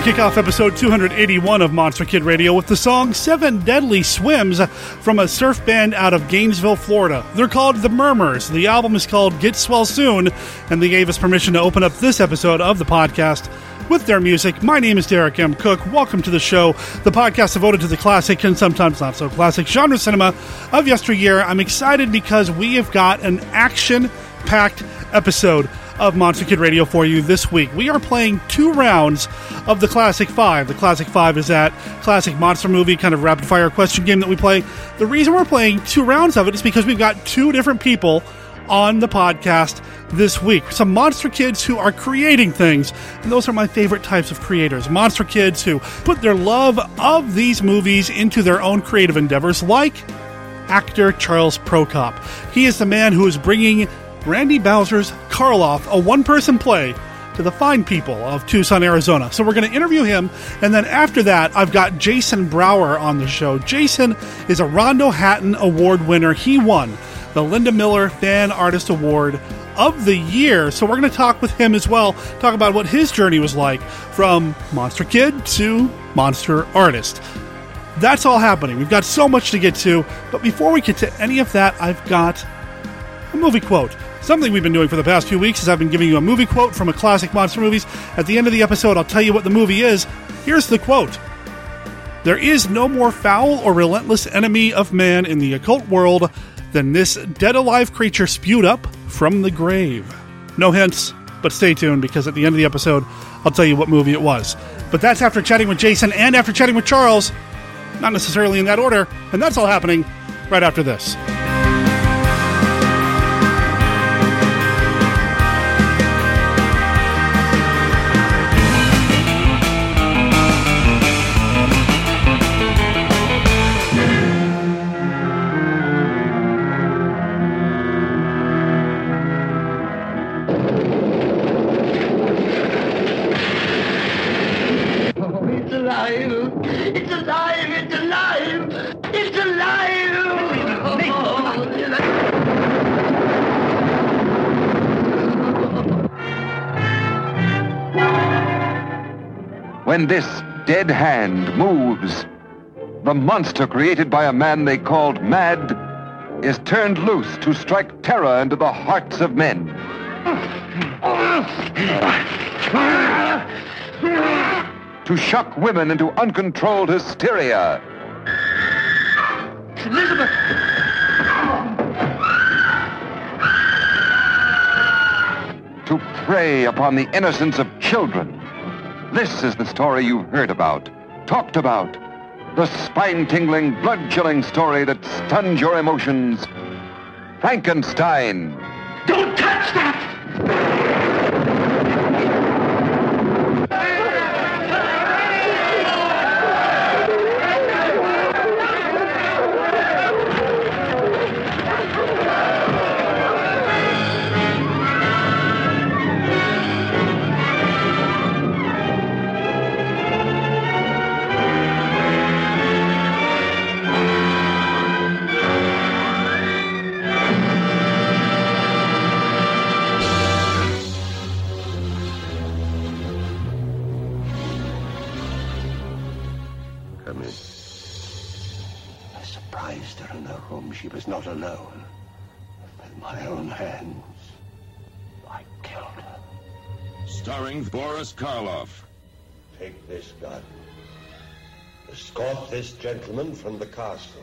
to kick off episode 281 of Monster Kid Radio with the song Seven Deadly Swims from a surf band out of Gainesville, Florida. They're called The Murmurs. The album is called Get Swell Soon, and they gave us permission to open up this episode of the podcast with their music. My name is Derek M. Koch. Welcome to the show, the podcast devoted to the classic and sometimes not so classic genre cinema of yesteryear. I'm excited because we have got an action packed episode of Monster Kid Radio for you this week. We are playing two rounds of the Classic Five. The Classic Five is that classic monster movie kind of rapid fire question game that we play. The reason we're playing two rounds of it is because we've got two different people on the podcast this week. Some monster kids who are creating things, and those are my favorite types of creators. Monster kids who put their love of these movies into their own creative endeavors, like actor Charles Prokop. He is the man who is bringing Randy Bowser's Karloff, a one person play, to the fine people of Tucson, Arizona. So we're going to interview him, and then after that, I've got Jason Brower on the show. Jason is a Rondo Hatton Award winner. He won the Linda Miller Fan Artist Award of the year. So we're going to talk with him as well, talk about what his journey was like from Monster Kid to Monster Artist. That's all happening. We've got so much to get to, but before we get to any of that, I've got a movie quote. Something we've been doing for the past few weeks is I've been giving you a movie quote from a classic monster movies. At the end of the episode, I'll tell you what the movie is. Here's the quote There is no more foul or relentless enemy of man in the occult world than this dead alive creature spewed up from the grave. No hints, but stay tuned because at the end of the episode, I'll tell you what movie it was. But that's after chatting with Jason and after chatting with Charles. Not necessarily in that order, and that's all happening right after this. When this dead hand moves, the monster created by a man they called Mad is turned loose to strike terror into the hearts of men. to shock women into uncontrolled hysteria. Elizabeth! To prey upon the innocence of children. This is the story you've heard about, talked about. The spine-tingling, blood-chilling story that stuns your emotions. Frankenstein. Don't touch that! Boris Karloff. Take this gun. Escort this gentleman from the castle.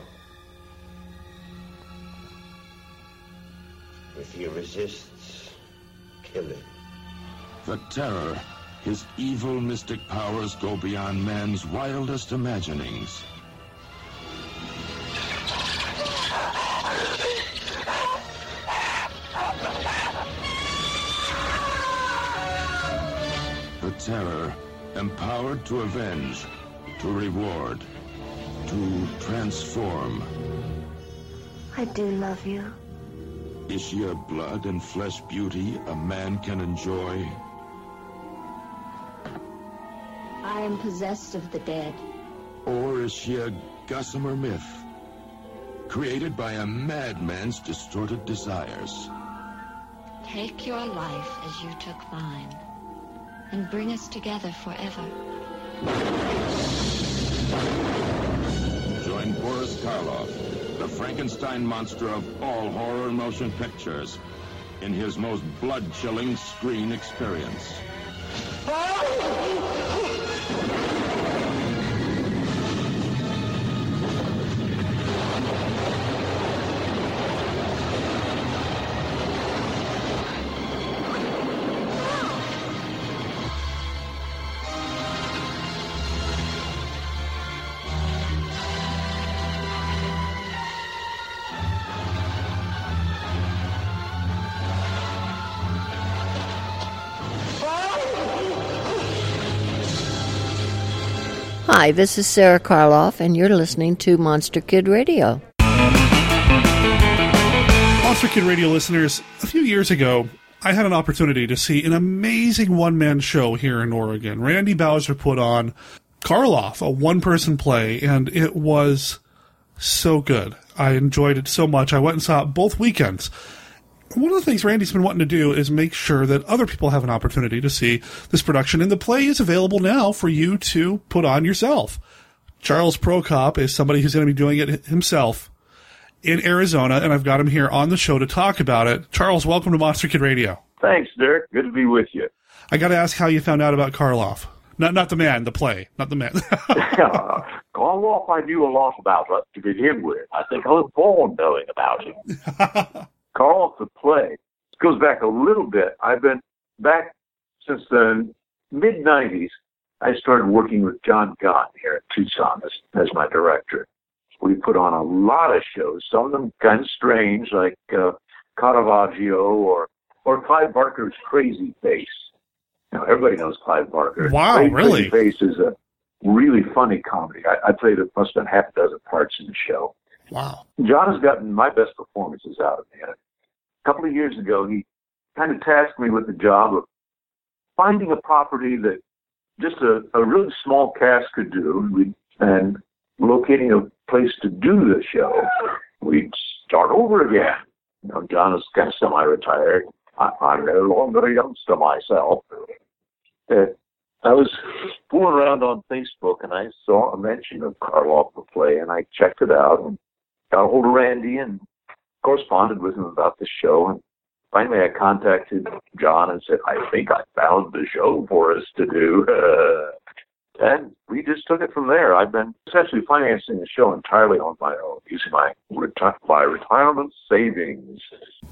If he resists, kill him. The terror. His evil mystic powers go beyond man's wildest imaginings. The terror, empowered to avenge, to reward, to transform. I do love you. Is she a blood and flesh beauty a man can enjoy? I am possessed of the dead. Or is she a gossamer myth? Created by a madman's distorted desires. Take your life as you took mine, and bring us together forever. Join Boris Karloff, the Frankenstein monster of all horror motion pictures, in his most blood-chilling screen experience. Hi, this is Sara Karloff, and you're listening to Monster Kid Radio. Monster Kid Radio listeners, a few years ago, I had an opportunity to see an amazing one man show here in Oregon. Randy Bowser put on Karloff, a one person play, and it was so good. I enjoyed it so much. I went and saw it both weekends. One of the things Randy's been wanting to do is make sure that other people have an opportunity to see this production, and the play is available now for you to put on yourself. Charles Prokop is somebody who's going to be doing it himself in Arizona, and I've got him here on the show to talk about it. Charles, welcome to Monster Kid Radio. Thanks, Derek. Good to be with you. I got to ask how you found out about Karloff. Not not the man, the play, not the man. uh, Karloff, I knew a lot about to begin with. I think I was born knowing about him. Karloff, the play, it goes back a little bit. I've been back since the mid 90s. I started working with John Gott here at Tucson as, as my director. We put on a lot of shows, some of them kind of strange, like uh, Caravaggio or or Clive Barker's Crazy Face. Now everybody knows Clive Barker. Wow, Crazy really? Face is a really funny comedy. I, I played it must have been half a dozen parts in the show. wow. John has gotten my best performances out of me. Couple of years ago, he kind of tasked me with the job of finding a property that just a, a really small cast could do and locating a place to do the show. We'd start over again. You know, John is kind of semi-retired. I, I'm no longer a youngster myself. Uh, I was fooling around on Facebook and I saw a mention of Karloff the play and I checked it out and got a hold of Randy and corresponded with him about the show. And finally, I contacted John and said, "I think I found the show for us to do." and we just took it from there. I've been essentially financing the show entirely on my own, using my reti- my retirement savings.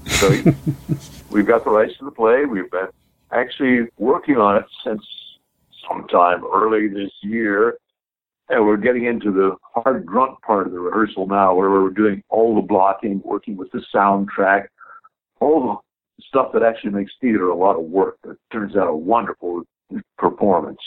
So we've got the rights to the play. We've been actually working on it since sometime early this year. And we're getting into the hard grunt part of the rehearsal now where we're doing all the blocking, working with the soundtrack, all the stuff that actually makes theater a lot of work. It turns out a wonderful performance.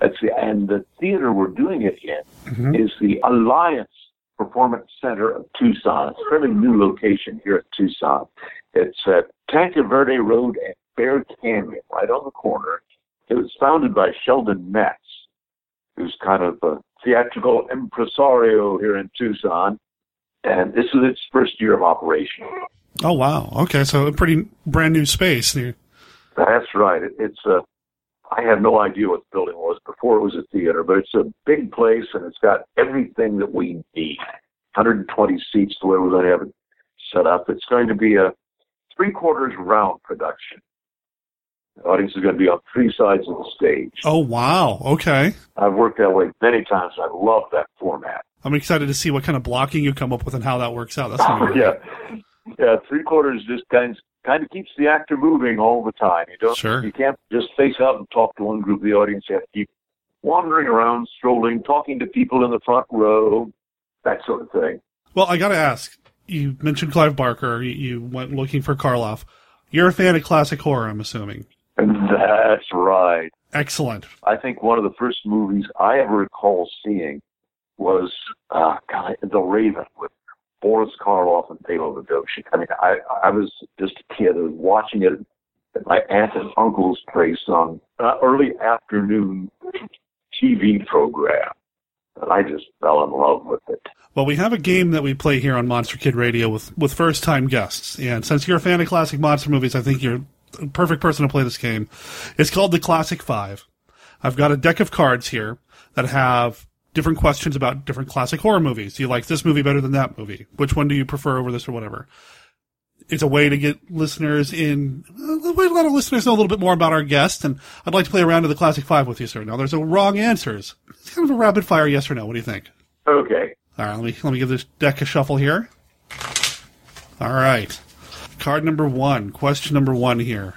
That's the, and the theater we're doing it in mm-hmm. is the Alliance Performance Center of Tucson. It's a fairly new location here at Tucson. It's at Tanque Verde Road and Bear Canyon, right on the corner. It was founded by Sheldon Metz, who's kind of a theatrical impresario here in Tucson. And this is its first year of operation. Oh wow. Okay, so a pretty brand new space. You- That's right. It, it's a. I had no idea what the building was before it was a theater, but it's a big place and it's got everything that we need. 120 seats, the way we're going to have it set up. It's going to be a three quarters round production. The audience is going to be on three sides of the stage. Oh wow. Okay. I've worked that way many times. I love that format. I'm excited to see what kind of blocking you come up with and how that works out. That's gonna be yeah, yeah. Three quarters just kind kind of keeps the actor moving all the time. You don't. Sure. You can't just face out and talk to one group of the audience. You have to keep wandering around, strolling, talking to people in the front row, that sort of thing. Well, I got to ask. You mentioned Clive Barker. You, you went looking for Karloff. You're a fan of classic horror, I'm assuming. And that's right. Excellent. I think one of the first movies I ever recall seeing was uh, God, The Raven with Boris Karloff and Bela Lugosi. I mean, I I was just a kid. Was watching it at my aunt and uncle's place on uh, early afternoon TV program, and I just fell in love with it. Well, we have a game that we play here on Monster Kid Radio with, with first time guests. And since you're a fan of classic monster movies, I think you're perfect person to play this game. It's called the Classic Five. I've got a deck of cards here. that have different questions about different classic horror movies. Do you like this movie better than that movie? Which one do you prefer over this or whatever? It's a way to get listeners in, a way to let our listeners know a little bit more about our guest. And I'd like to play around to the classic five with you, sir. Now, there's a wrong answers. It's kind of a rapid fire yes or no. What do you think? Okay. All right, let me let me give this deck a shuffle here. All right, card number one. Question number one here.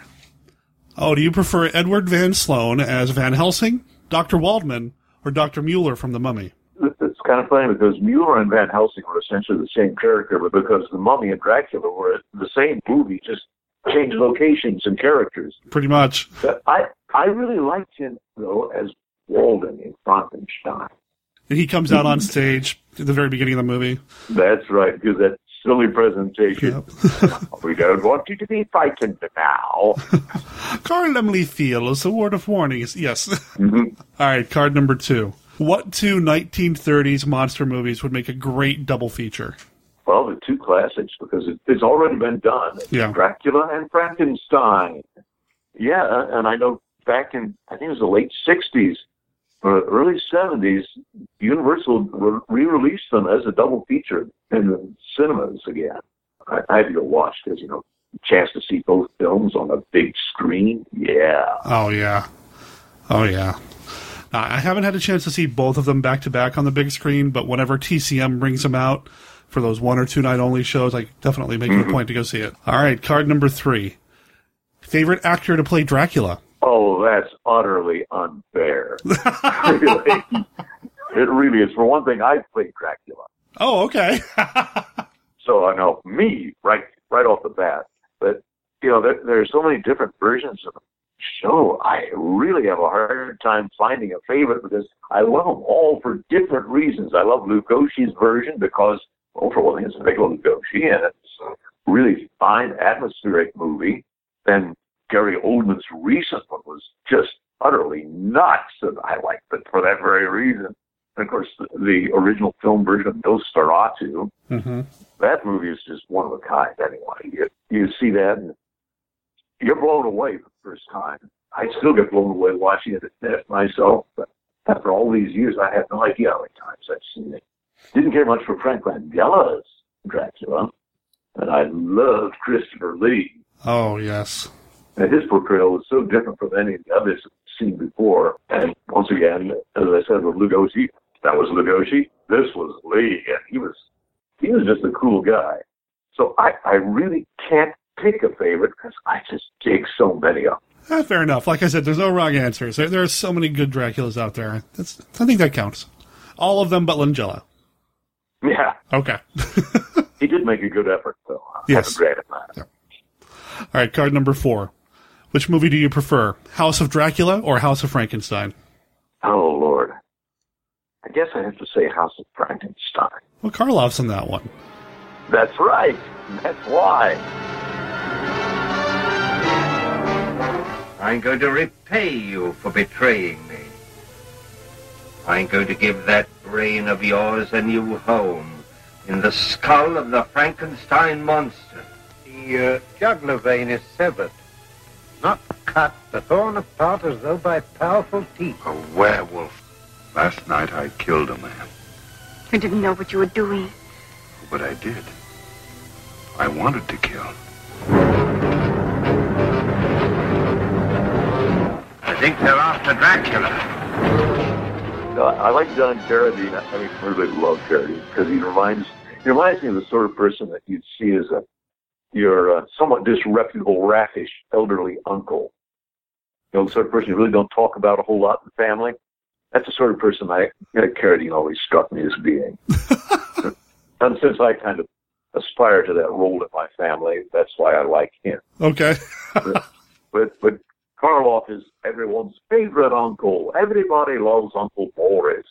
Oh, do you prefer Edward Van Sloan as Van Helsing, Doctor Waldman, or Doctor Mueller from The Mummy? It's kind of funny because Mueller and Van Helsing were essentially the same character, but because the Mummy and Dracula were the same movie, just changed locations and characters. Pretty much. But I I really liked him though as Walden in Frankenstein. And he comes out on stage at the very beginning of the movie. That's right, because that silly presentation. we don't want you to be frightened now. Carl Laemmle feels a word of warning. is- Yes. Mhm. All right, card number two. What two 1930s monster movies would make a great double feature? Well, the two classics because it, it's already been done. Yeah. Dracula and Frankenstein. Yeah, and I know back in I think it was the late '60s or early '70s, Universal re- re-released them as a double feature in the cinemas again. I, I had to go watch because you know, chance to see both films on a big screen. Yeah. Oh yeah, oh yeah. Uh, I haven't had a chance to see both of them back to back on the big screen, but whenever TCM brings them out for those one or two night only shows, I definitely make it a point to go see it. All right, card number three. Favorite actor to play Dracula? Oh, that's utterly unfair. really. It really is. For one thing, I played Dracula. Oh, okay. So I know me right right off the bat. But you know, there, there are so many different versions of the show. I really have a hard time finding a favorite because I love them all for different reasons. I love Lugosi's version because, well, for one thing, it's a big Lugosi and it's a really fine atmospheric movie. Then Gary Oldman's recent one was just utterly nuts, and I liked it for that very reason. And of course, the, the original film version of Nosferatu, hmm that movie is just one of a kind anyway. You, you see that and you're blown away for the first time. I still get blown away watching it myself, but after all these years, I have no idea how many times I've seen it. Didn't care much for Frank Langella's Dracula, but I loved Christopher Lee. Oh yes. And his portrayal was so different from any of the others I've seen before. And once again, as I said with Lugosi, that was Lugosi. This was Lee, and he was he was just a cool guy. So I, I really can't pick a favorite because I just dig so many of them. Eh, fair enough. Like I said, there's no wrong answers. There, there are so many good Draculas out there. That's, I think that counts. All of them but Langella. Yeah, Okay. he did make a good effort, though. Yes. have to grant him. All right, card number four. Which movie do you prefer, House of Dracula or House of Frankenstein? Oh Lord, I guess I have to say House of Frankenstein. Well, Karloff's in that one. That's right. That's why. I'm going to repay you for betraying me. I'm going to give that brain of yours a new home in the skull of the Frankenstein monster. The uh, jugular vein is severed. Not cut, but torn apart as though by powerful teeth. A werewolf. Last night I killed a man, You didn't know what you were doing. but I did. I wanted to kill. I think they're after Dracula. Uh, I like John Carradine. I mean, I really love Carradine because he reminds he reminds me of the sort of person that you'd see as a your uh, somewhat disreputable, raffish, elderly uncle. You know, the sort of person you really don't talk about a whole lot in the family. That's the sort of person I uh, Carradine always struck me as being. and since I kind of aspire to that role in my family, that's why I like him. Okay. But but Karloff is everyone's favorite uncle. Everybody loves Uncle Boris.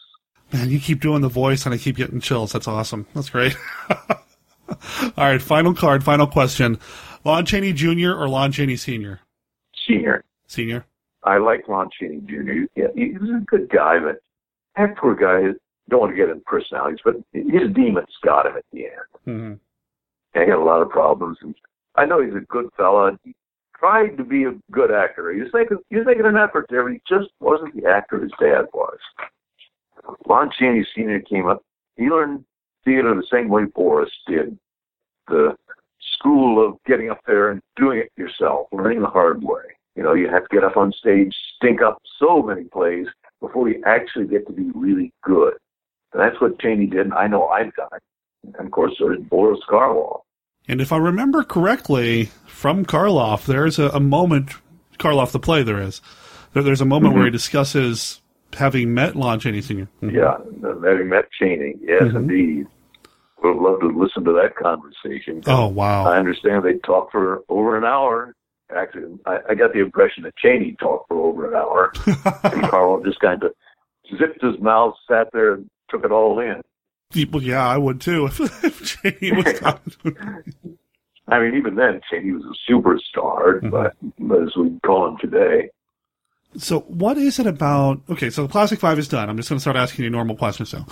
Man, you keep doing the voice and I keep getting chills. That's awesome. That's great. All right, final card, final question. Lon Chaney Jr. or Lon Chaney Sr.? Senior. Senior. I like Lon Chaney Jr. Yeah, he's a good guy, but that poor guy, don't want to get into personalities, but his demons got him at the end. hmm He had a lot of problems. And I know he's a good fella. He tried to be a good actor. He was making, he was making an effort there, but he just wasn't the actor his dad was. Lon Chaney Sr. came up. He learned theater the same way Boris did. The school of getting up there and doing it yourself, learning the hard way. You know, you have to get up on stage, stink up so many plays before you actually get to be really good. And that's what Chaney did, and I know I've done it. And of course, so did Boris Karloff. And if I remember correctly from Karloff, there's a, a moment, Karloff the play there is, there, there's a moment Mm-hmm. where he discusses having met Lon Chaney Sr. Mhm. Yeah, having met Chaney, yes, Mhm. indeed. Would have loved to listen to that conversation. Oh, wow. I understand they talked for over an hour. Actually, I, I got the impression that Chaney talked for over an hour, and Carl just kind of zipped his mouth, sat there, and took it all in. Well, yeah, I would too if, if Chaney was I mean, even then, Chaney was a superstar, Mm-hmm. but as we call him today, So, what is it about? Okay, so the Classic Five is done. I'm just going to start asking you normal questions now.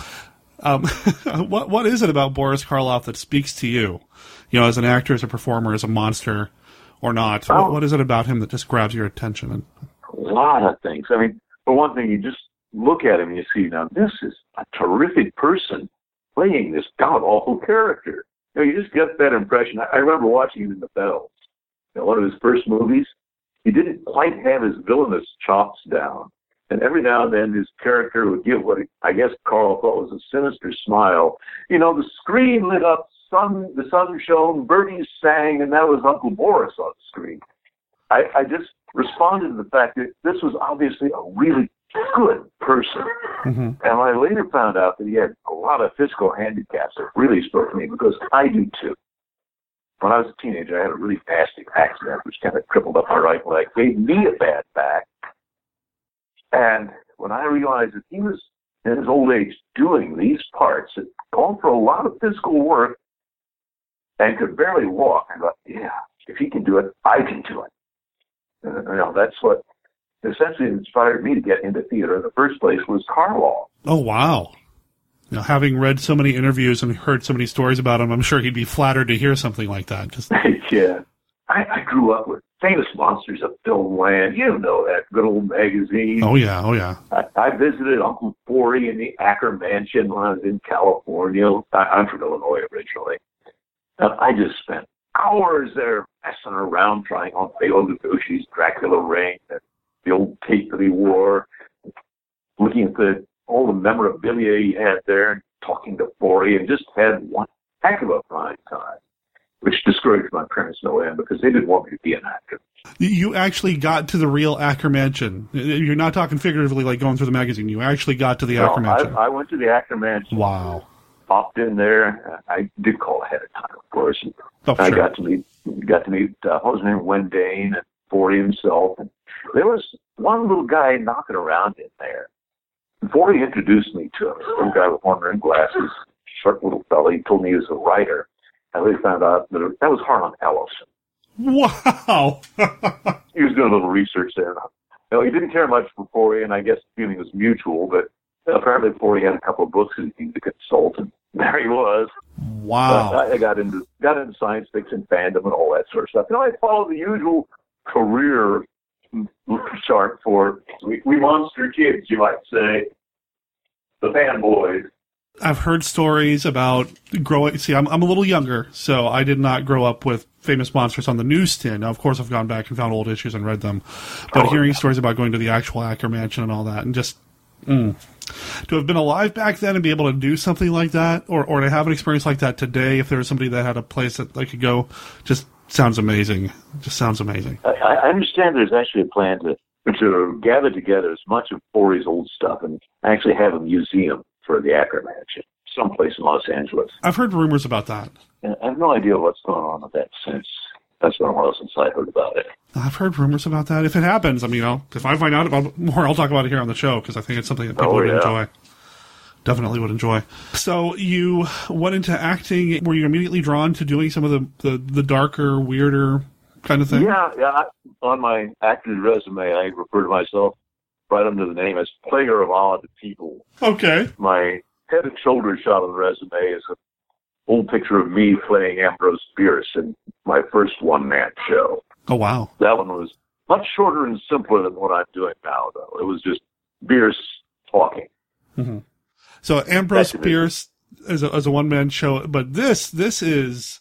Um, what what is it about Boris Karloff that speaks to you? You know, as an actor, as a performer, as a monster, or not? Oh. What, what is it about him that just grabs your attention? And a lot of things. I mean, for one thing, you just look at him and you see, now this is a terrific person playing this god awful character. You know, you just get that impression. I, I remember watching him in The Bells, you know, one of his first movies. He didn't quite have his villainous chops down. And every now and then his character would give what I guess Carl thought was a sinister smile. You know, the screen lit up, sun the sun shone, birdies sang, and that was Uncle Boris on the screen. I, I just responded to the fact that this was obviously a really good person. Mm-hmm. And I later found out that he had a lot of physical handicaps that really spoke to me because I do too. When I was a teenager, I had a really nasty accident which kind of crippled up my right leg, gave me a bad back. And when I realized that he was in his old age doing these parts that called for a lot of physical work and could barely walk, I thought, yeah, if he can do it, I can do it. Uh, you know, that's what essentially inspired me to get into theater in the first place was Karloff. oh, wow! You know, having read so many interviews and heard so many stories about him, I'm sure he'd be flattered to hear something like that. Just yeah. I, I grew up with famous monsters of filmland. You know that good old magazine. oh yeah, oh yeah. I, I visited Uncle Forry in the Ackermansion when I was in California. I, I'm from Illinois originally. And I just spent hours there messing around trying on Bela Lugosi's Dracula ring, and the old cape that he wore, looking at the all the memorabilia he had there, and talking to Forry, and just had one heck of a fine time. Which discouraged my parents no end because they didn't want me to be an actor. You actually got to the real Ackermansion. You're not talking figuratively, like going through the magazine. You actually got to the No, Ackermansion. I, I went to the Ackermansion. wow. popped in there. I did call ahead of time, of course. And Oh, I sure. got to meet got to meet uh, what was his name, Wendayne and Forry himself. And there was one little guy knocking around in there. Before he introduced me to him, some guy with one rim glasses, short little fellow. He told me he was a writer. I later found out that it, that was Harlan Ellison. Wow. He was doing a little research there. You know, he didn't care much for Forry, and I guess the feeling was mutual. But apparently, Forry had a couple of books that he needed to consult, and there he was. wow. Uh, I I got into got into science fiction fandom and all that sort of stuff. You know, I followed the usual career chart for we, we monster kids, you might say, the fanboys. I've heard stories about growing. See, I'm, I'm a little younger, so I did not grow up with famous monsters on the newsstand. Now, of course, I've gone back and found old issues and read them, but hearing stories about going to the actual Ackermansion and all that, and just mm, to have been alive back then and be able to do something like that, or or to have an experience like that today, if there was somebody that had a place that they could go, just sounds amazing. Just sounds amazing. I, I understand there's actually a plan to to gather together as much of Forry's old stuff and actually have a museum for the Ackermansion, someplace in Los Angeles. I've heard rumors about that. And I have no idea what's going on with that since. That's been a while since I heard about it. I've heard rumors about that. If it happens, I mean, I'll, if I find out about more, I'll talk about it here on the show because I think it's something that people Oh, would enjoy. Definitely would enjoy. So you went into acting. Were you immediately drawn to doing some of the, the, the darker, weirder kind of thing? Yeah, yeah. I, on my acting resume, I refer to myself right under the name as player of odd people. Okay. My head and shoulders shot on the resume is an old picture of me playing Ambrose Bierce in my first one man show. Oh wow. That one was much shorter and simpler than what I'm doing now, though. It was just Bierce talking. Mhm. So Ambrose Bierce is a, is a one man show, but this this is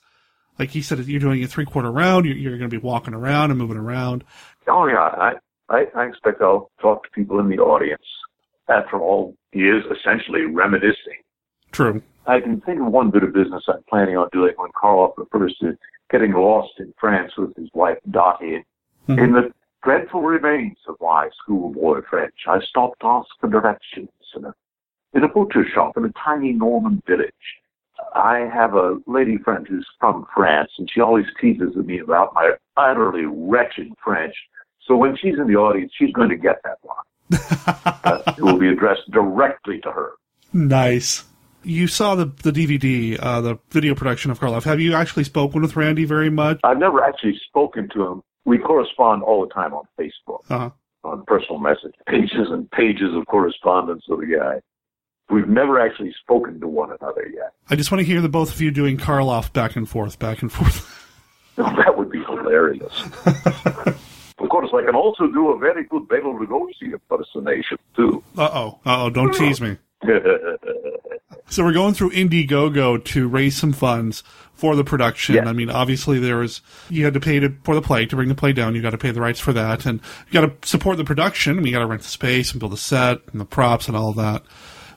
like he said, you're doing a three quarter round. You're, you're going to be walking around and moving around. Oh yeah, I, I I expect I'll talk to people in the audience. After all, he is essentially reminiscing. True. I can think of one bit of business I'm planning on doing when Karloff refers to getting lost in France with his wife Dottie. Mhm. In the dreadful remains of my schoolboy French, I stopped to ask for directions in a, in a butcher shop in a tiny Norman village. I have a lady friend who's from France, and she always teases me about my utterly wretched French. So when she's in the audience, she's going to get that line. uh, it will be addressed directly to her. Nice. You saw the the DVD, uh, the video production of Karloff. Have you actually spoken with Randy very much? I've never actually spoken to him. We correspond all the time on Facebook, Uh-huh. on personal message, pages and pages of correspondence with the guy. We've never actually spoken to one another yet. I just want to hear the both of you doing Karloff back and forth, back and forth. That would be hilarious. of course, I can also do a very good Bela Lugosi impersonation, too. Uh oh. Uh oh. Don't tease me. So we're going through Indiegogo to raise some funds for the production. Yes. I mean, obviously there was you had to pay to, for the play to bring the play down. You got to pay the rights for that, and you got to support the production. Mean, got to rent the space and build the set and the props and all that.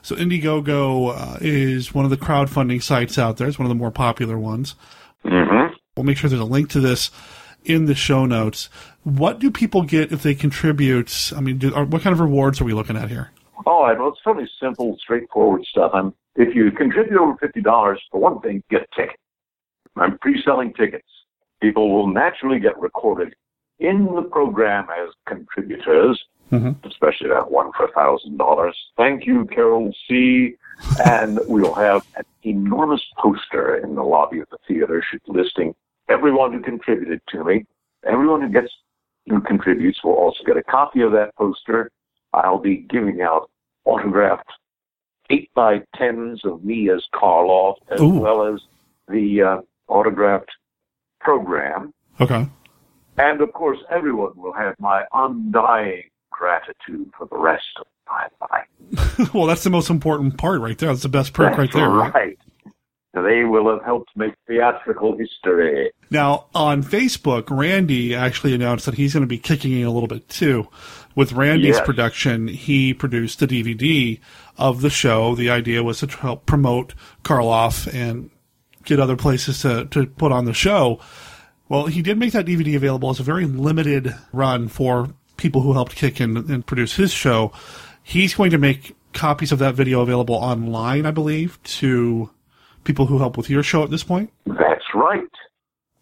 So Indiegogo uh, is one of the crowdfunding sites out there. It's one of the more popular ones. mm-hmm. We'll make sure there's a link to this in the show notes. What do people get if they contribute? I mean, do, are, what kind of rewards are we looking at here? All right, well, it's fairly simple, straightforward stuff. I'm, if you contribute over fifty dollars, for one thing, get a ticket. I'm pre-selling tickets. People will naturally get recorded in the program as contributors, Mhm. especially that one for a thousand dollars. Thank you, Carol C. And we'll have an enormous poster in the lobby of the theater listing everyone who contributed to me. Everyone who gets who contributes will also get a copy of that poster. I'll be giving out autographed eight by tens of me as Karloff, as Ooh. well as the uh, autographed program. Okay. And of course, everyone will have my undying gratitude for the rest of my life. well, that's the most important part right there. That's the best perk right there. right? right. They will have helped make theatrical history. Now, on Facebook, Randy actually announced that he's going to be kicking in a little bit too. With Randy's Yes. production, he produced the DVD of the show. The idea was to help promote Karloff and get other places to, to put on the show. Well, he did make that DVD available as a very limited run for people who helped kick in and produce his show. He's going to make copies of that video available online, I believe, to people who help with your show at this point. That's right.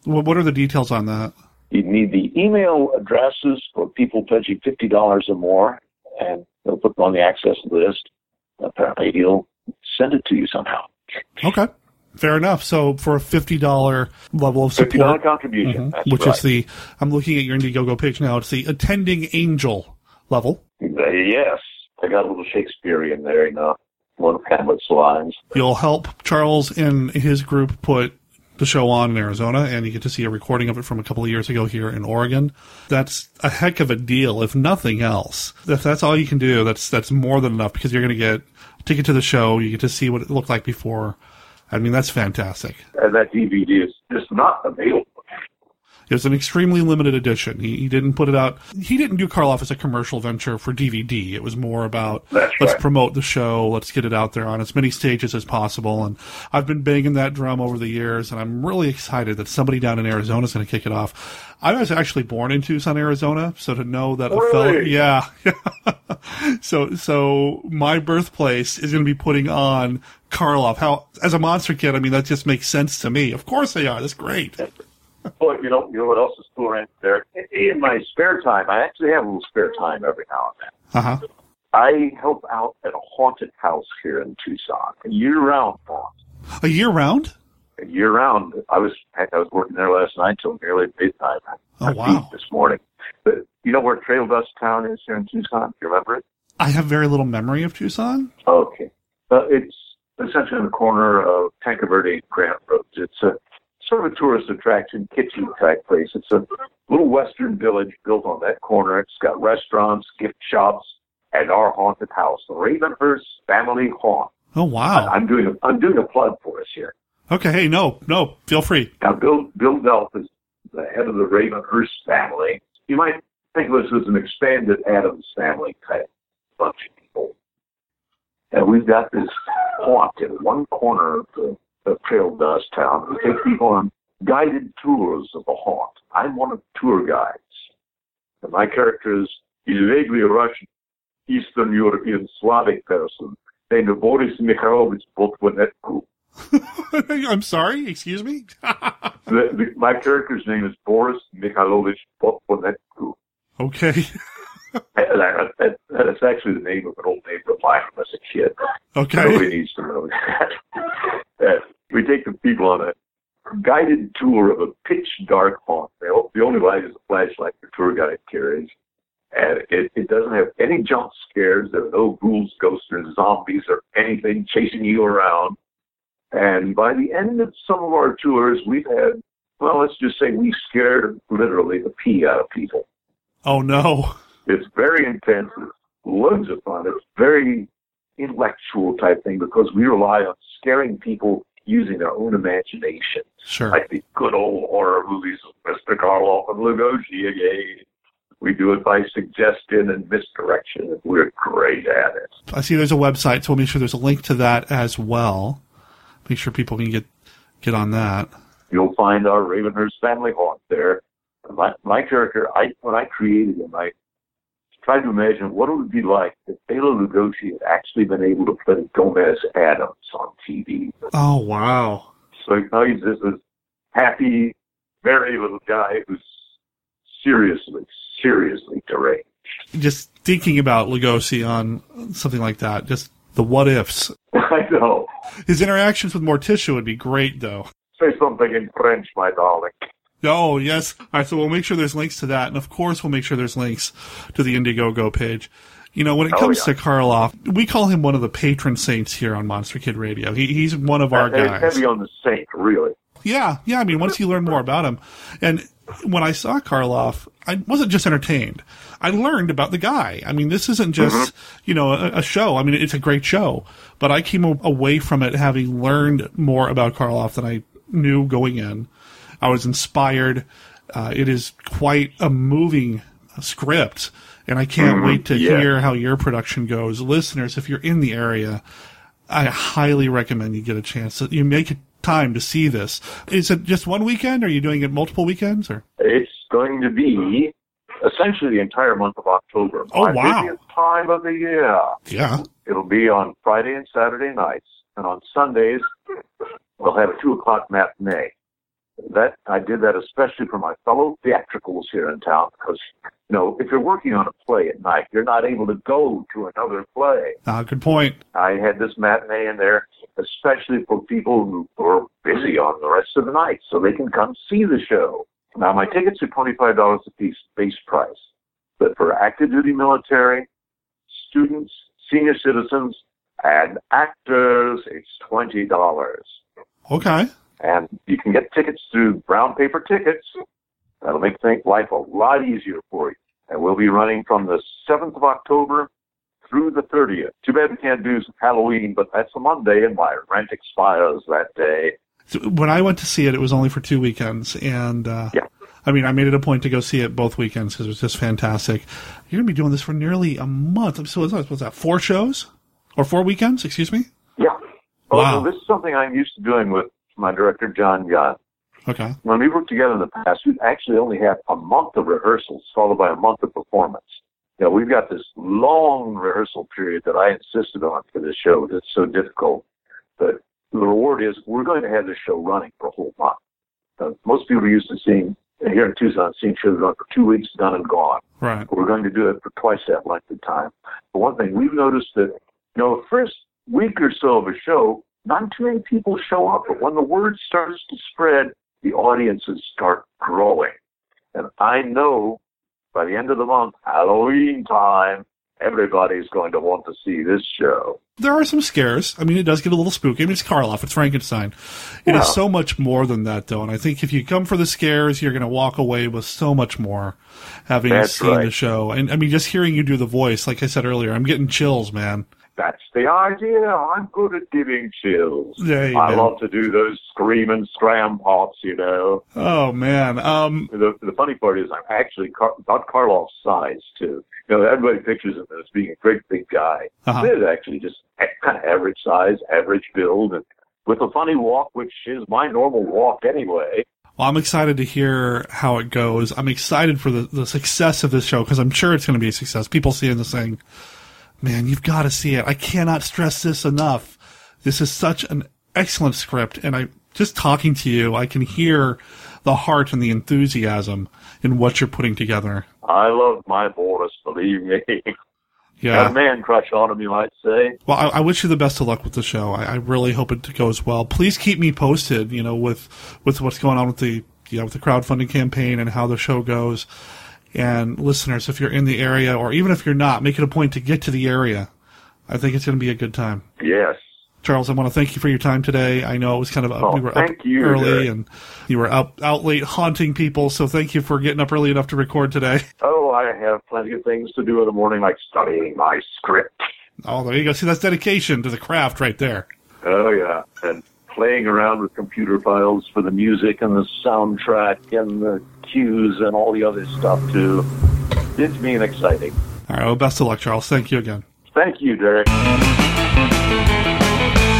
What what are the details on that? You need the email addresses for people pledging fifty dollars or more, and they'll put them on the access list. Apparently, he'll send it to you somehow. Okay. Fair enough. So for a fifty dollar level of Fifty dollar support, contribution. That's which right. is the I'm looking at your Indiegogo page now. It's the attending angel level. Uh, yes, I got a little Shakespearean there, you know, one of Hamlet's lines. You'll help Charles and his group put the show on in Arizona, and you get to see a recording of it from a couple of years ago here in Oregon. That's a heck of a deal, if nothing else. If that's all you can do, that's that's more than enough because you're going to get a ticket to the show. You get to see what it looked like before. I mean, that's fantastic. And that DVD is just not available. It was an extremely limited edition. He, he didn't put it out. He didn't do Karloff as a commercial venture for DVD. It was more about That's let's right. promote the show, let's get it out there on as many stages as possible. And I've been banging that drum over the years, and I'm really excited that somebody down in Arizona is going to kick it off. I was actually born in Tucson, Arizona, so to know that a fellow, yeah, so so my birthplace is going to be putting on Karloff. How as a monster kid, I mean that just makes sense to me. Of course they are. That's great. But you know, you know what else is cool around there? In my spare time, I actually have a little spare time every now and then. Uh huh. I help out at a haunted house here in Tucson, a year round. Boss. A year round. Year round. I was heck, I was working there last night till nearly midnight. Oh, I wow. This morning. But you know where Trail Dust Town is here in Tucson? Do you remember it? I have very little memory of Tucson. Okay. Uh, it's essentially on the corner of Verde and Grant Roads. It's a sort of a tourist attraction, kitschy type place. It's a little western village built on that corner. It's got restaurants, gift shops, and our haunted house, the Ravenhurst Family Haunt. Oh wow! I, am doing a I'm doing a plug for us here. Okay, hey, no, no, feel free. Now, Bill Bill Delp is the head of the Ravenhurst family. You might think of us as an expanded Addams family type bunch. And we've got this haunt in one corner of the of Trail Dust Town. We take people on guided tours of the haunt. I'm one of the tour guides. And my character is he's vaguely Russian, Eastern European Slavic person named Boris Mikhailovich Botvinetku. I'm sorry, excuse me? the, the, my character's name is Boris Mikhailovich Botvinetku. Okay. that, that, that is actually the name of an old name of mine as a kid. Okay. Nobody needs to know that. we take the people on a guided tour of a pitch dark haunt. The only light is a flashlight the tour guide carries. And it, it doesn't have any jump scares. There are no ghouls, ghosts, or zombies or anything chasing you around. And by the end of some of our tours, we've had, well, let's just say we scared literally the pee out of people. Oh, no. It's very intense. It's loads of fun. It's very intellectual type thing because we rely on scaring people using their own imagination. Sure. Like the good old horror movies of Mr. Karloff and Lugosi again. We do it by suggestion and misdirection. We're great at it. I see there's a website, so we'll make sure there's a link to that as well. Make sure people can get get on that. You'll find our Ravenhurst family haunt there. My, my character, I when I created him, I tried to imagine what it would be like if Bela Lugosi had actually been able to play Gomez Addams on TV. Oh wow! So now he's this, this happy, very little guy who's seriously, seriously deranged. Just thinking about Lugosi on something like that, just the what ifs. I know. His interactions with Morticia would be great, though. Say something in French, my darling. Oh, yes. All right, so we'll make sure there's links to that. And of course, we'll make sure there's links to the Indiegogo page. You know, when it comes oh, yeah. to Karloff, we call him one of the patron saints here on Monster Kid Radio. He, he's one of our guys. Heavy on the saint, really. Yeah, yeah. I mean, once you learn more about him, and when I saw Karloff, I wasn't just entertained. I learned about the guy. I mean, this isn't just mm-hmm. you know a, a, show. I mean, it's a great show, but I came away from it having learned more about Karloff than I knew going in. I was inspired. Uh, it is quite a moving script, and I can't mm-hmm. wait to yeah. hear how your production goes. Listeners, if you're in the area, I highly recommend you get a chance. You make time to see this. Is it just one weekend? Or are you doing it multiple weekends? Or it's going to be essentially the entire month of October. Oh wow! Time of the year. Yeah. It'll be on Friday and Saturday nights, and on Sundays we'll have a two o'clock matinee that I did that especially for my fellow theatricals here in town because you know if you're working on a play at night, you're not able to go to another play. Ah, good point. I had this matinee in there especially for people who are busy on the rest of the night, so they can come see the show. Now my tickets are twenty five dollars a piece, base price, but for active duty military, students, senior citizens, and actors, it's twenty dollars. Okay. And you can get tickets through brown paper tickets. That'll make life a lot easier for you. And we'll be running from the 7th of October through the 30th. Too bad we can't do Halloween, but that's a Monday and my rent expires that day. When I went to see it, it was only for two weekends. And, uh, yeah. I mean, I made it a point to go see it both weekends because it was just fantastic. You're going to be doing this for nearly a month. So what's that, what's that, four shows? Or four weekends, excuse me? Yeah. Wow. Well, this is something I'm used to doing with my director, John Young. Okay. When we worked together in the past, we actually only had a month of rehearsals followed by a month of performance. You know, we've got this long rehearsal period that I insisted on for this show. It's so difficult. But the reward is we're going to have this show running for a whole month. Uh, most people are used to seeing here in Tucson, seeing shows run for two weeks, done and gone. Right. We're going to do it for twice that length of time. But one thing we've noticed that, you know, the first week or so of a show, not too many people show up, but when the word starts to spread, the audiences start growing. And I know by the end of the month, Halloween time, everybody's going to want to see this show. There are some scares. I mean, it does get a little spooky. I mean, it's Karloff, it's Frankenstein. It yeah. is so much more than that, though. And I think if you come for the scares, you're going to walk away with so much more having That's seen right. the show. And I mean, just hearing you do the voice, like I said earlier, I'm getting chills, man. That's the idea. I'm good at giving chills. You I go. love to do those scream and scram pops, you know. Oh man. Um. The the funny part is I'm actually Car- about Karloff's size too. You know, everybody pictures him as being a great big guy. Uh-huh. He's actually just kind of average size, average build, and with a funny walk, which is my normal walk anyway. Well, I'm excited to hear how it goes. I'm excited for the, the success of this show because I'm sure it's going to be a success. People seeing this saying, man, you've got to see it. I cannot stress this enough. This is such an excellent script. And I, just talking to you, I can hear the heart and the enthusiasm in what you're putting together. I love my Boris, believe me. Yeah. Got a man crush on him, you might say. Well, I, I wish you the best of luck with the show. I, I really hope it goes well. Please keep me posted. You know, with with what's going on with the you know with the crowdfunding campaign and how the show goes. And listeners, if you're in the area, or even if you're not, make it a point to get to the area. I think it's going to be a good time. Yes. Charles, I want to thank you for your time today. I know it was kind of up, Oh, we were up you, early Derek. and you were out out late haunting people. So thank you for getting up early enough to record today. Oh, I have plenty of things to do in the morning, like studying my script. Oh, there you go. See, that's dedication to the craft right there. Oh, yeah. And playing around with computer files for the music and the soundtrack and the cues and all the other stuff, too. It's been exciting. All right. Well, best of luck, Charles. Thank you again. Thank you, Derek.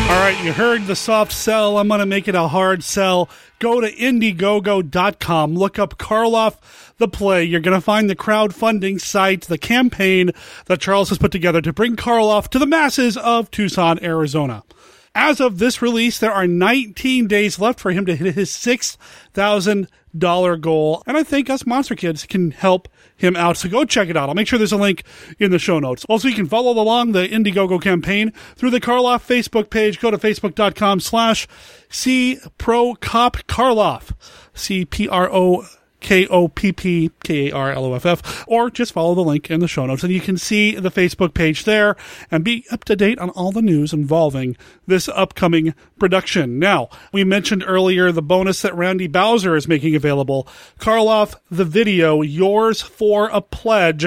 All right, you heard the soft sell. I'm going to make it a hard sell. Go to Indiegogo.com, look up Karloff the play. You're going to find the crowdfunding site, the campaign that Charles has put together to bring Karloff to the masses of Tucson, Arizona. As of this release, there are 19 days left for him to hit his $6,000 goal. And I think us Monster Kids can help him out. So go check it out. I'll make sure there's a link in the show notes. Also, you can follow along the Indiegogo campaign through the Karloff Facebook page. Go to facebook.com slash C Pro Cop Karloff. C P R O K O P P K A R L O F F, or just follow the link in the show notes and you can see the Facebook page there and be up to date on all the news involving this upcoming production. Now, we mentioned earlier the bonus that Randy Bowser is making available. Karloff, the video, yours for a pledge.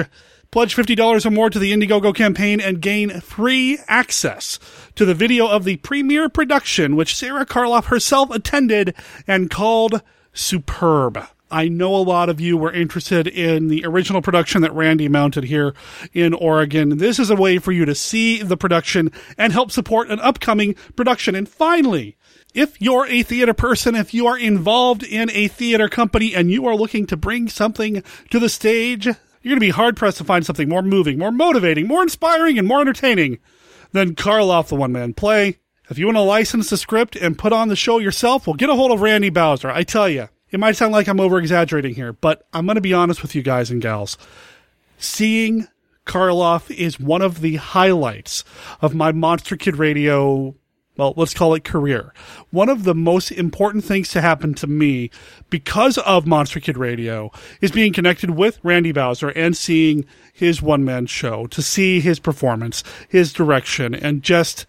Pledge $50 or more to the Indiegogo campaign and gain free access to the video of the premiere production, which Sara Karloff herself attended and called Superb. I know a lot of you were interested in the original production that Randy mounted here in Oregon. This is a way for you to see the production and help support an upcoming production. And finally, if you're a theater person, if you are involved in a theater company and you are looking to bring something to the stage, you're going to be hard pressed to find something more moving, more motivating, more inspiring, and more entertaining than Karloff the one man play. If you want to license the script and put on the show yourself, well, get a hold of Randy Bowser. I tell you, it might sound like I'm over exaggerating here, but I'm going to be honest with you guys and gals. Seeing Karloff is one of the highlights of my Monster Kid Radio, well, let's call it career. One of the most important things to happen to me because of Monster Kid Radio is being connected with Randy Bowser and seeing his one man show, to see his performance, his direction, and just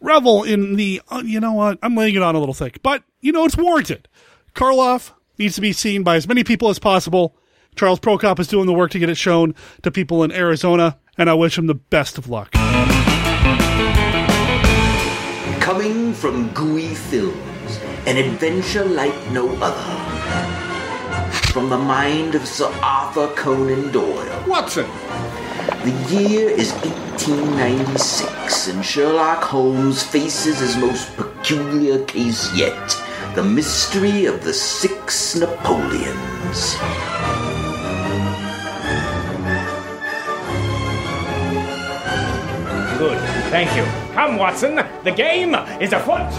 revel in the, uh, you know what, I'm laying it on a little thick, but, you know, it's warranted. Karloff needs to be seen by as many people as possible. Charles Prokop is doing the work to get it shown to people in Arizona, and I wish him the best of luck. Coming from Gooey Films, an adventure like no other. From the mind of Sir Arthur Conan Doyle. Watson! The year is 1896, and Sherlock Holmes faces his most peculiar case yet the mystery of the six Napoleons. Good, thank you. Come, Watson, the game is afoot.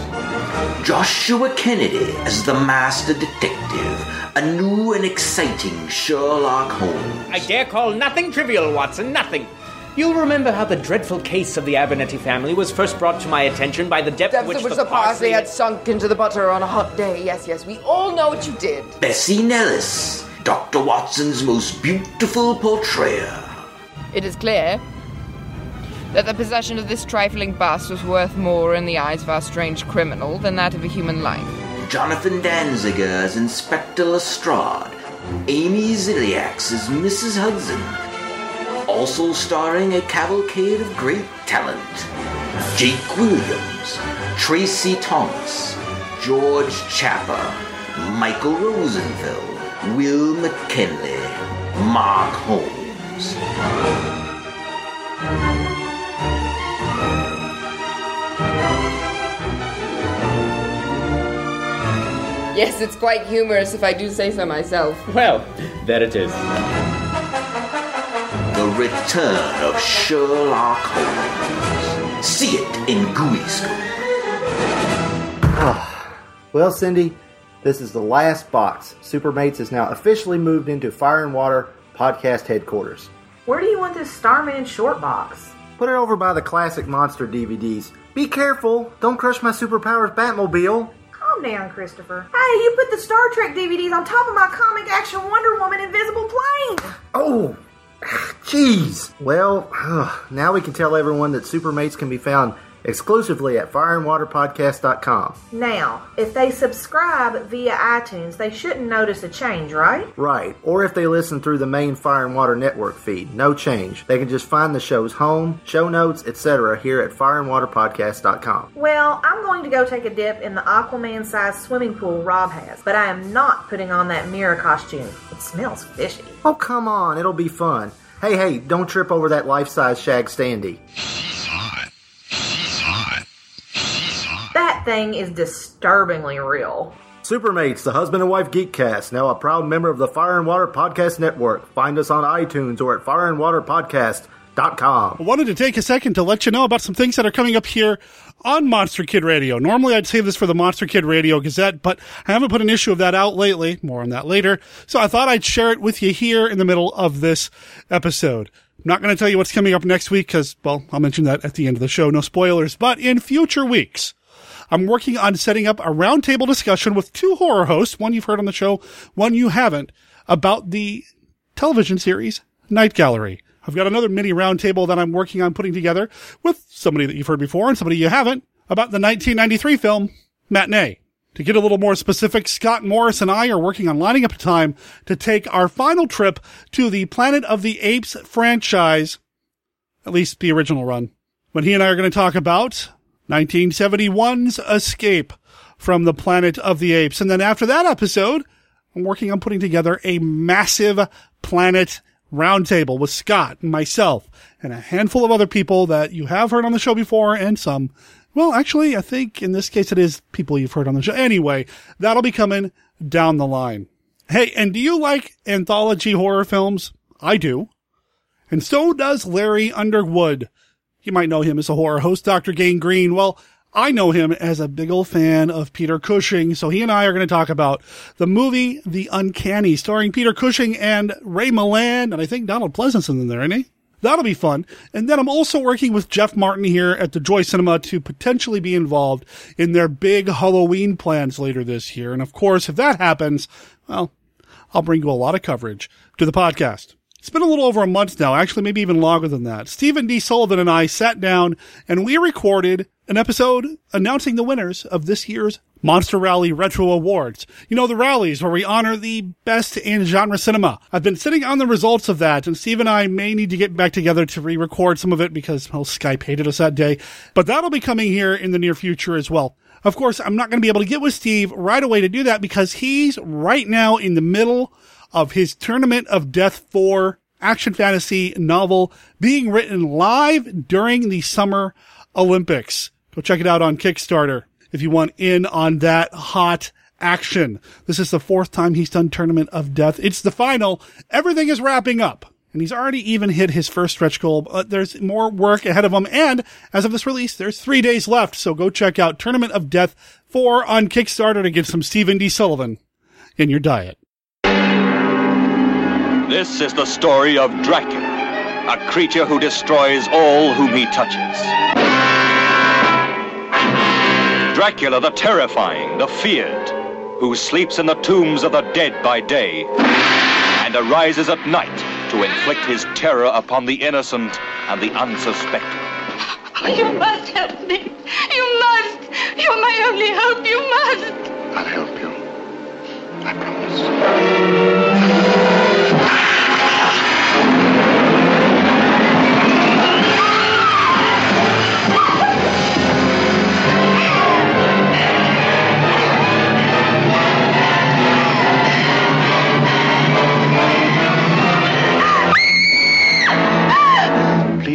Joshua Kennedy as the master detective, a new and exciting Sherlock Holmes. I dare call nothing trivial, Watson, nothing. You'll remember how the dreadful case of the Abernethy family was first brought to my attention by the depth, Depths which, of which the parsley had sunk into the butter on a hot day. Yes, yes, we all know what you did. Bessie Nellis, Dr. Watson's most beautiful portrayer. It is clear that the possession of this trifling bust was worth more in the eyes of our strange criminal than that of a human life. Jonathan Danziger as Inspector Lestrade. Amy Ziliax as Mrs. Hudson. Also starring a cavalcade of great talent. Jake Williams, Tracy Thomas, George Chapper, Michael Rosenfeld, Will McKinley, Mark Holmes. Yes, it's quite humorous if I do say so myself. Well, there it is. The Return of Sherlock Holmes. See it in Gooey Scope. Ah. Well, Cindy, this is the last box. Supermates is now officially moved into Fire and Water podcast headquarters. Where do you want this Starman short box? Put it over by the classic monster DVDs. Be careful! Don't crush my superpowers Batmobile! Calm down, Christopher. Hey, you put the Star Trek DVDs on top of my comic action Wonder Woman invisible plane! Oh! Jeez! Well, now we can tell everyone that Supermates can be found exclusively at fireandwaterpodcast.com. Now, if they subscribe via iTunes, they shouldn't notice a change, right? Right. Or if they listen through the main Fire and Water Network feed, no change. They can just find the show's home, show notes, etc. here at fireandwaterpodcast.com. Well, I'm going to go take a dip in the Aquaman sized swimming pool Rob has, but I am not putting on that mirror costume. It smells fishy. Oh, come on. It'll be fun. Hey, hey, don't trip over that life size Shag Standy. That thing is disturbingly real. Supermates, the husband and wife geekcast, now a proud member of the Fire and Water Podcast Network. Find us on iTunes or at fireandwaterpodcast.com. I wanted to take a second to let you know about some things that are coming up here on Monster Kid Radio. Normally I'd save this for the Monster Kid Radio Gazette, but I haven't put an issue of that out lately. More on that later. So I thought I'd share it with you here in the middle of this episode. I'm not going to tell you what's coming up next week because, well, I'll mention that at the end of the show. No spoilers. But in future weeks, I'm working on setting up a roundtable discussion with two horror hosts, one you've heard on the show, one you haven't, about the television series Night Gallery. I've got another mini roundtable that I'm working on putting together with somebody that you've heard before and somebody you haven't about the 1993 film Matinee. To get a little more specific, Scott Morris and I are working on lining up a time to take our final trip to the Planet of the Apes franchise, at least the original run, when he and I are going to talk about 1971's Escape from the Planet of the Apes. And then after that episode, I'm working on putting together a massive planet roundtable with Scott and myself and a handful of other people that you have heard on the show before and some well, actually, I think in this case it is people you've heard on the show. Anyway, that'll be coming down the line. Hey, and do you like anthology horror films? I do. And so does Larry Underwood. You might know him as a horror host, Dr. Gangrene. Well, I know him as a big old fan of Peter Cushing, so he and I are going to talk about the movie The Uncanny, starring Peter Cushing and Ray Milland, and I think Donald Pleasence's in there, isn't he? That'll be fun. And then I'm also working with Jeff Martin here at the Joy Cinema to potentially be involved in their big Halloween plans later this year. And of course, if that happens, well, I'll bring you a lot of coverage to the podcast. It's been a little over a month now, actually, maybe even longer than that. Stephen D. Sullivan and I sat down and we recorded an episode announcing the winners of this year's Monster Rally Retro Awards. You know, the rallies where we honor the best in genre cinema. I've been sitting on the results of that, and Steve and I may need to get back together to re-record some of it because, well, Skype hated us that day. But that'll be coming here in the near future as well. Of course, I'm not going to be able to get with Steve right away to do that because he's right now in the middle of his Tournament of Death 4 action fantasy novel being written live during the Summer Olympics. Go check it out on Kickstarter if you want in on that hot action. This is the fourth time he's done Tournament of Death. It's the final. Everything is wrapping up. And he's already even hit his first stretch goal, but there's more work ahead of him. And as of this release, there's three days left. So go check out Tournament of Death 4 on Kickstarter to get some Stephen D. Sullivan in your diet. This is the story of Dracula, a creature who destroys all whom he touches. Dracula the terrifying, the feared, who sleeps in the tombs of the dead by day and arises at night to inflict his terror upon the innocent and the unsuspecting. You must help me. You must. You're my only hope. You must. I'll help you. I promise.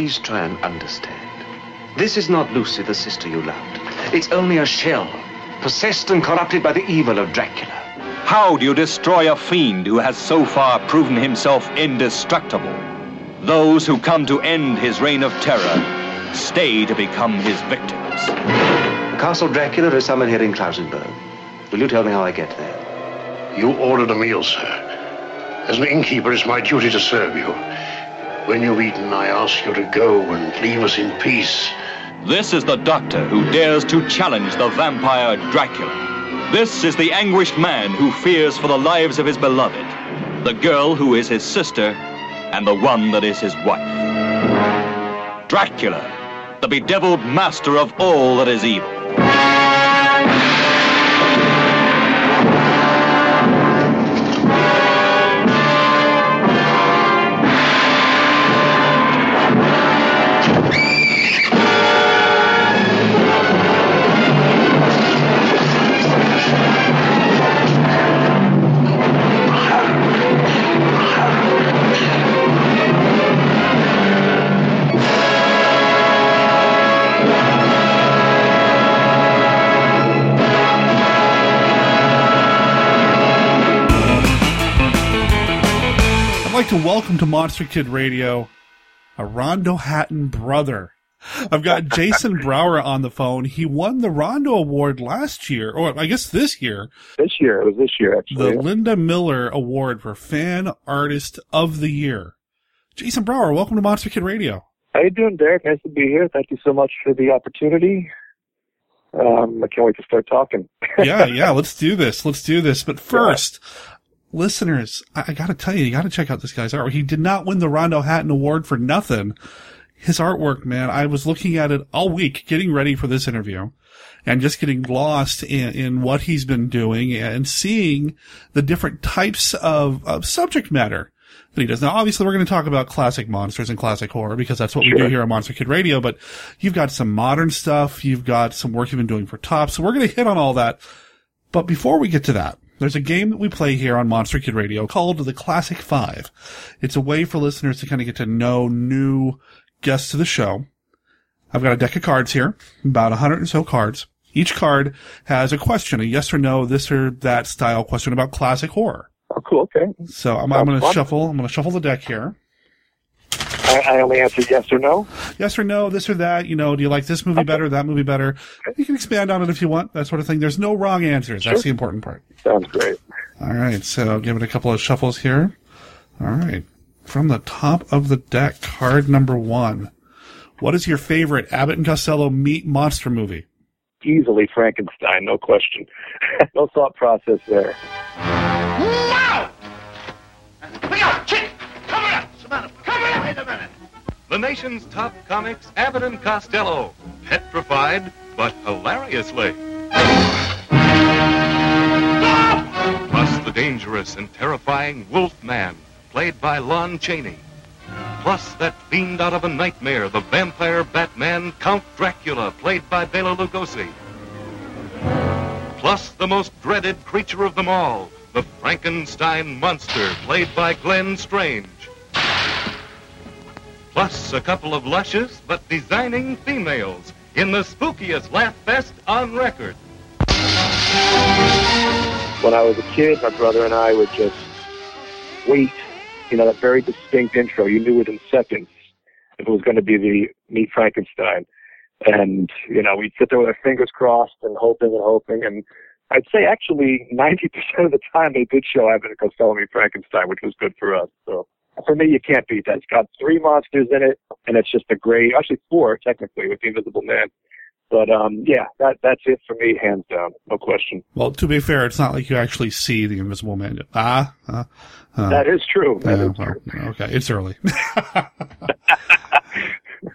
Please try and understand. This is not Lucy, the sister you loved. It's only a shell, possessed and corrupted by the evil of Dracula. How do you destroy a fiend who has so far proven himself indestructible? Those who come to end his reign of terror stay to become his victims. Castle Dracula is somewhere here in Klausenberg. Will you tell me how I get there? You ordered a meal, sir. As an innkeeper, it's my duty to serve you. When you've eaten, I ask you to go and leave us in peace. This is the doctor who dares to challenge the vampire Dracula. This is the anguished man who fears for the lives of his beloved, the girl who is his sister, and the one that is his wife. Dracula, the bedeviled master of all that is evil. Like to welcome to Monster Kid Radio a Rondo Hatton brother. I've got Jason Brower on the phone. He won the Rondo Award last year, or I guess this year. This year, it was this year actually. The Linda Miller Award for Fan Artist of the Year. Jason Brower, welcome to Monster Kid Radio. How you doing, Derek? Nice to be here. Thank you so much for the opportunity. Um, I can't wait to start talking. yeah, yeah, let's do this. Let's do this. But first, listeners, I, I gotta tell you, you gotta check out this guy's artwork. He did not win the Rondo Hatton Award for nothing. His artwork, man, I was looking at it all week, getting ready for this interview and just getting lost in, in what he's been doing and seeing the different types of, of subject matter that he does. Now, obviously, we're going to talk about classic monsters and classic horror because that's what we do here on Monster Kid Radio, but you've got some modern stuff. You've got some work you've been doing for Top. So we're going to hit on all that. But before we get to that, there's a game that we play here on Monster Kid Radio called the Classic Five. It's a way for listeners to kind of get to know new guests to the show. I've got a deck of cards here, about a hundred or so cards. Each card has a question, a yes or no, this or that style question about classic horror. Oh, cool. Okay. So I'm, I'm going to shuffle. I'm going to shuffle the deck here. I, I only answer yes or no. Yes or no, this or that. You know, do you like this movie better, that movie better? You can expand on it if you want, that sort of thing. There's no wrong answers. That's the important part. Sounds great. All right, so give it a couple of shuffles here. All right, from the top of the deck, card number one. What is your favorite Abbott and Costello meet monster movie? Easily Frankenstein, no question. no thought process there. The nation's top comics, Abbott and Costello. Petrified, but hilariously. Plus the dangerous and terrifying Wolfman, played by Lon Chaney. Plus that fiend out of a nightmare, the vampire Batman, Count Dracula, played by Bela Lugosi. Plus the most dreaded creature of them all, the Frankenstein monster, played by Glenn Strange. Plus a couple of luscious but designing females in the spookiest laugh fest on record. When I was a kid, my brother and I would just wait, you know, that very distinct intro. You knew within seconds if it was going to be the Meet Frankenstein. And, you know, we'd sit there with our fingers crossed and hoping and hoping. And I'd say actually 90% of the time they did show Abbott and Costello Meet Frankenstein, which was good for us. So for me, you can't beat that. It's got three monsters in it, and it's just a great, actually four technically with the Invisible Man. But um, yeah, that that's it for me, hands down, no question. Well, to be fair, it's not like you actually see the Invisible Man. Ah, uh, uh, that is true. That is well, Okay, it's early.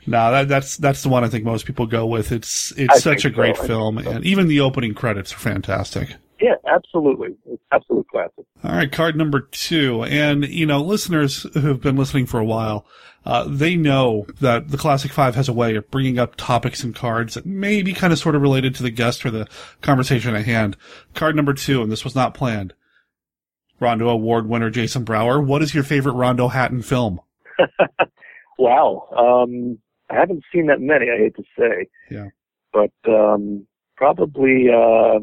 no, that, that's that's the one I think most people go with. It's it's I such a great so. Film, and even the opening credits are fantastic. Yeah, absolutely. It's absolute classic. All right, card number two. And, you know, listeners who've been listening for a while, uh, they know that the Classic Five has a way of bringing up topics and cards that may be kind of sort of related to the guest or the conversation at hand. Card number two, and this was not planned. Rondo Award winner Jason Brower. What is your favorite Rondo Hatton film? Wow. Um, I haven't seen that many. I hate to say, Yeah. but um, probably uh,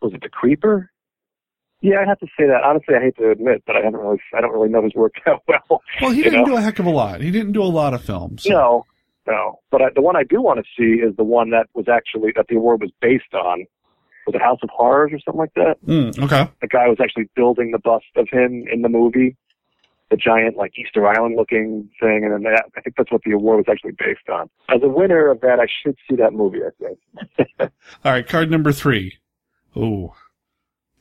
was it the Creeper? Yeah, I'd have to say that. Honestly, I hate to admit, but I haven't really, I don't really know his work that well. Well, he didn't know? do a heck of a lot. He didn't do a lot of films. No, no. But I, the one I do want to see is the one that was actually that the award was based on. Was it House of Horrors or something like that? Mm, okay. The guy was actually building the bust of him in the movie, the giant like Easter Island looking thing, and then that I think that's what the award was actually based on. As a winner of that, I should see that movie. I think. All right, card number three. Ooh.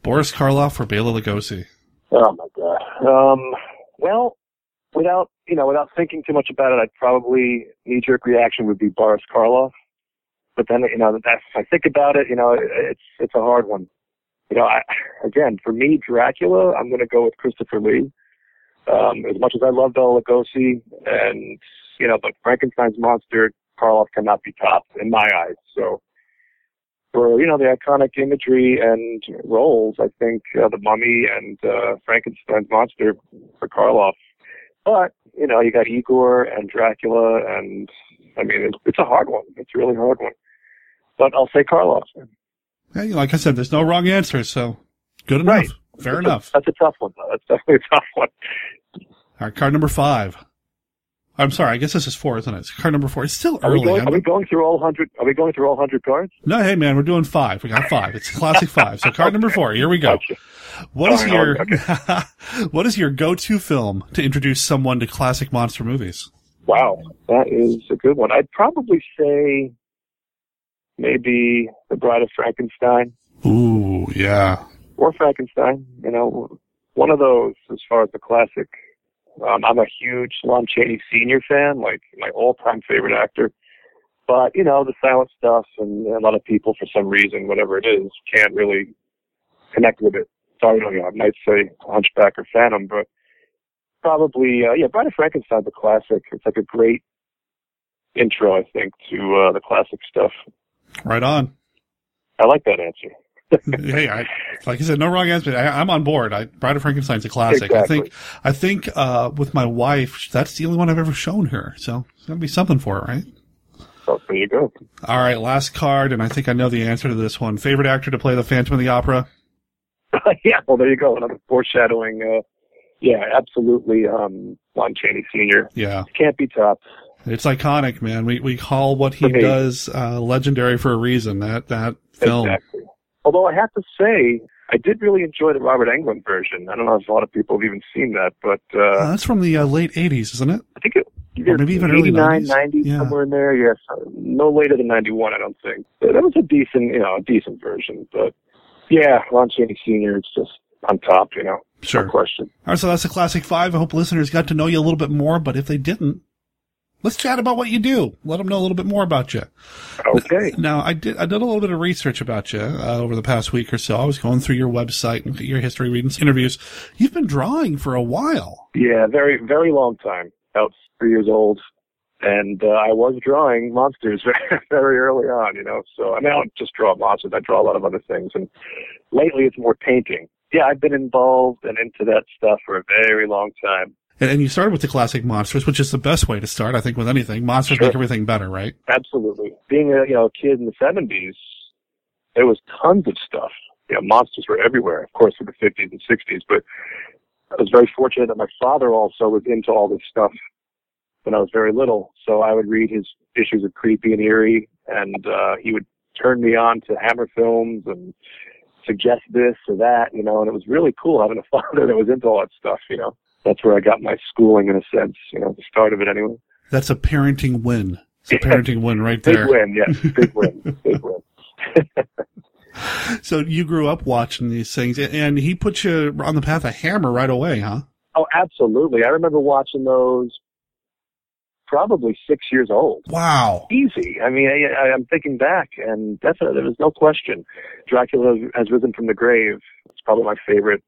Boris Karloff or Bela Lugosi? Oh my god. Um, well, without you know, without thinking too much about it, I'd probably knee jerk reaction would be Boris Karloff. But then you know, that if I think about it, you know, it's it's a hard one. You know, I again for me, Dracula, I'm going to go with Christopher Lee. Um, as much as I love Bela Lugosi, and you know, but Frankenstein's monster, Karloff cannot be topped in my eyes. So for you know the iconic imagery and roles, I think uh, the Mummy and uh, Frankenstein's monster for Karloff. But you know you got Igor and Dracula, and I mean it's, it's a hard one. It's a really hard one. But I'll say Karloff. Hey, like I said, there's no wrong answer, so good enough. Right. Fair That's a- enough. that's a tough one, though. That's definitely a tough one. All right, card number five. I'm sorry, I guess this is four, isn't it? It's card number four. It's still Are we, early. going, are we going through all hundred? Are we going through all hundred cards? No, hey man, we're doing five. We got five. It's classic five. So card number four. Here we go. What is your right, what is your go-to film to introduce someone to classic monster movies? Wow, that is a good one. I'd probably say maybe The Bride of Frankenstein Ooh, yeah. or Frankenstein. You know, one of those as far as the classic. Um, I'm a huge Lon Chaney Senior fan, like my all-time favorite actor. But you know, the silent stuff, and a lot of people, for some reason, whatever it is, can't really connect with it. So you know, you know, I might say Hunchback or Phantom, but probably, uh, yeah, Bride of Frankenstein's a classic. It's like a great intro, I think, to uh, the classic stuff. Right on. I like that answer. Hey, I, like I said, no wrong answer. I, I'm on board. I, Bride of Frankenstein's a classic. I think, I think, uh, with my wife, that's the only one I've ever shown her. So it's gonna be something for her, right? So there you go. All right, last card, and I think I know the answer to this one. Favorite actor to play the Phantom of the Opera? yeah, well, there you go. Another foreshadowing. Uh, yeah, absolutely. Um, Lon Chaney Sr. Yeah. Can't be topped. It's iconic, man. We we call what he me. does uh, legendary for a reason. That that film. Exactly. Although I have to say, I did really enjoy the Robert Englund version. I don't know if a lot of people have even seen that, but uh, Uh, that's from the uh, late '80s, isn't it? I think it, Or maybe even early 89, 90s. 90, Yeah. somewhere in there. Yes, no later than 91, I don't think. But that was a decent, you know, a decent version. But yeah, Lon Chaney Sr. It's just on top, you know. Sure. No question. All right, so that's the classic five. I hope listeners got to know you a little bit more, but if they didn't, let's chat about what you do. Let them know a little bit more about you. Okay. Now, I did I did a little bit of research about you uh, over the past week or so. I was going through your website and your history, reading interviews. You've been drawing for a while. Yeah, very, very long time. About three years old. And uh, I was drawing monsters very, very early on, you know. So, I mean, I don't just draw monsters. I draw a lot of other things. And lately it's more painting. Yeah, I've been involved and into that stuff for a very long time. And, and you started with the classic monsters, which is the best way to start, I think, with anything. Monsters make everything better, right? Absolutely. Being a you know a kid in the seventies, there was tons of stuff. You know, monsters were everywhere, of course, in the fifties and sixties. But I was very fortunate that my father also was into all this stuff when I was very little. So I would read his issues of Creepy and Eerie, and uh, he would turn me on to Hammer films and suggest this or that, you know. And it was really cool having a father that was into all that stuff, you know. That's where I got my schooling in a sense, you know, the start of it anyway. That's a parenting win. It's a parenting win right there. Big win, yes, big win, big win. So you grew up watching these things, and- he put you on the path of Hammer right away, huh? Oh, absolutely. I remember watching those probably six years old. Wow. Easy. I mean, I, I, I'm thinking back, and definitely there was no question. Dracula has risen from the grave. It's probably my favorite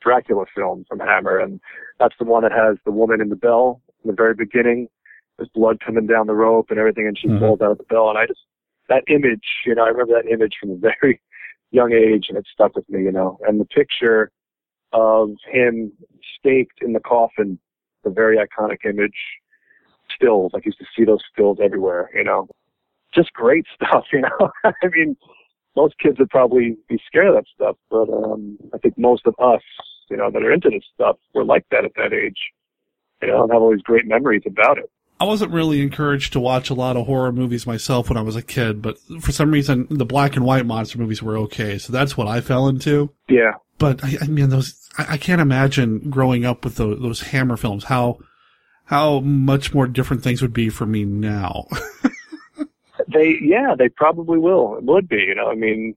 Dracula film from Hammer, and that's the one that has the woman in the bell in the very beginning. There's blood coming down the rope and everything, and she mm-hmm. falls out of the bell. And I just that image, you know, I remember that image from a very young age, and it stuck with me, you know. And the picture of him staked in the coffin, the very iconic image. stills. Like, used to see those stills everywhere, you know. Just great stuff, you know. I mean, most kids would probably be scared of that stuff, but um, I think most of us, you know, that are into this stuff were like that at that age, you know, and have all these great memories about it. I wasn't really encouraged to watch a lot of horror movies myself when I was a kid, but for some reason the black and white monster movies were okay, so that's what I fell into. Yeah. But I, I mean, those I, I can't imagine growing up with those, those Hammer films. How how much more different things would be for me now. They, yeah, they probably will. It would be, you know. I mean,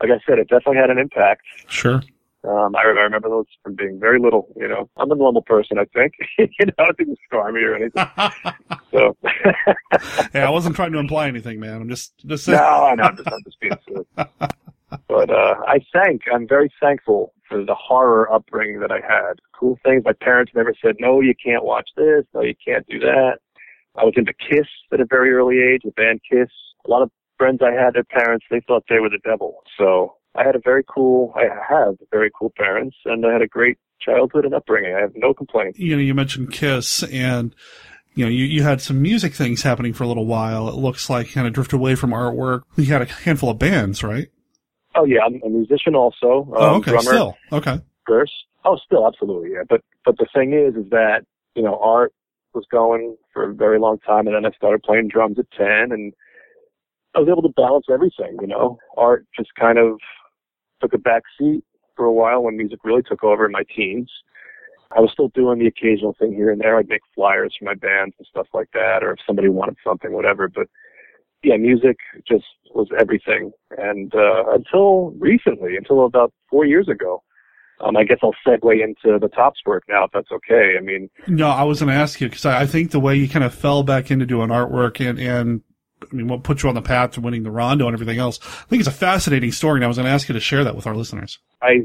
like I said, it definitely had an impact. Sure. Um, I, I remember those from being very little. You know, I'm a normal person, I think. you know, I didn't scar me or anything. so. yeah, I wasn't trying to imply anything, man. I'm just just saying. no, I know. I'm just, I'm just being silly. But uh, I thank. I'm very thankful for the horror upbringing that I had. Cool things. My parents never said, "No, you can't watch this. No, you can't do that." I was into Kiss at a very early age. The band Kiss. A lot of friends I had, their parents, they thought they were the devil. So I had a very cool, I have very cool parents, and I had a great childhood and upbringing. I have no complaints. You know, you mentioned Kiss, and you know, you, you had some music things happening for a little while. It looks like kind of drifted away from artwork. You had a handful of bands, right? Oh yeah, I'm a musician also. Um, oh, okay, drummer, still okay. Verse. Oh, still absolutely, yeah. But but the thing is, is that you know, art was going for a very long time, and then I started playing drums at ten, and I was able to balance everything. You know, art just kind of took a back seat for a while when music really took over in my teens. I was still doing the occasional thing here and there. I'd make flyers for my bands and stuff like that, or if somebody wanted something, whatever. But yeah, music just was everything. And uh, until recently, until about four years ago, um, I guess I'll segue into the Topps work now, if that's okay. I mean, No, I was going to ask you because I, I think the way you kind of fell back into doing artwork and and I mean, what put you on the path to winning the Rondo and everything else. I think it's a fascinating story, and I was going to ask you to share that with our listeners. I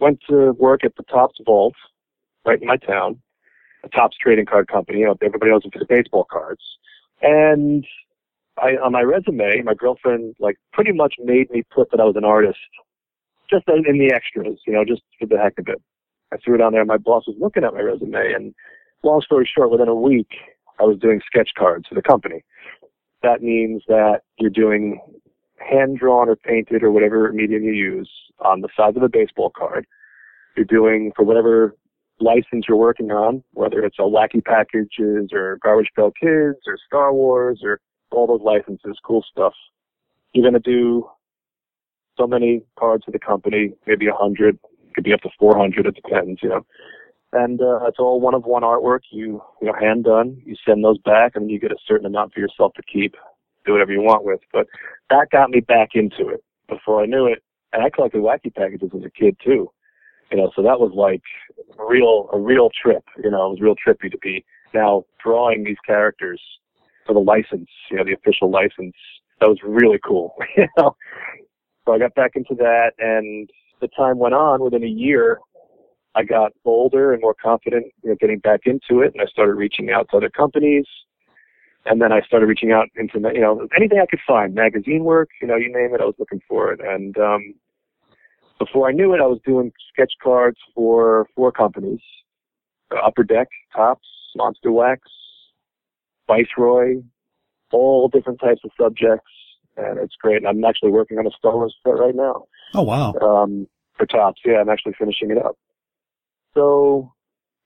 went to work at the Topps Vault, right in my town, a Topps trading card company. You know, everybody knows it for the baseball cards. And I, on my resume, my girlfriend like pretty much made me put that I was an artist, just in the extras, you know, just for the heck of it. I threw it on there. My boss was looking at my resume, and long story short, within a week, I was doing sketch cards for the company. That means that you're doing hand drawn or painted or whatever medium you use on the sides of a baseball card. You're doing for whatever license you're working on, whether it's a Wacky Packages or Garbage Pail Kids or Star Wars or all those licenses, cool stuff. You're going to do so many cards for the company, maybe a hundred, could be up to 400, it depends, you know. And uh, it's all one of one artwork. You you know hand done. You send those back, and you get a certain amount for yourself to keep. Do whatever you want with. But that got me back into it. Before I knew it, and I collected wacky packages as a kid too. You know, so that was like a real a real trip. You know, it was real trippy to be now drawing these characters for the license. You know, the official license. That was really cool. you know, so I got back into that, and the time went on. Within a year, I got bolder and more confident, you know, getting back into it, and I started reaching out to other companies. And then I started reaching out into, you know, anything I could find, magazine work, you know, you name it, I was looking for it. And um, before I knew it, I was doing sketch cards for four companies: Upper Deck, Topps, Monster Wax, Viceroy, all different types of subjects, and it's great. And I'm actually working on a Star Wars set right now. Oh wow! Um, for Topps, yeah, I'm actually finishing it up. So,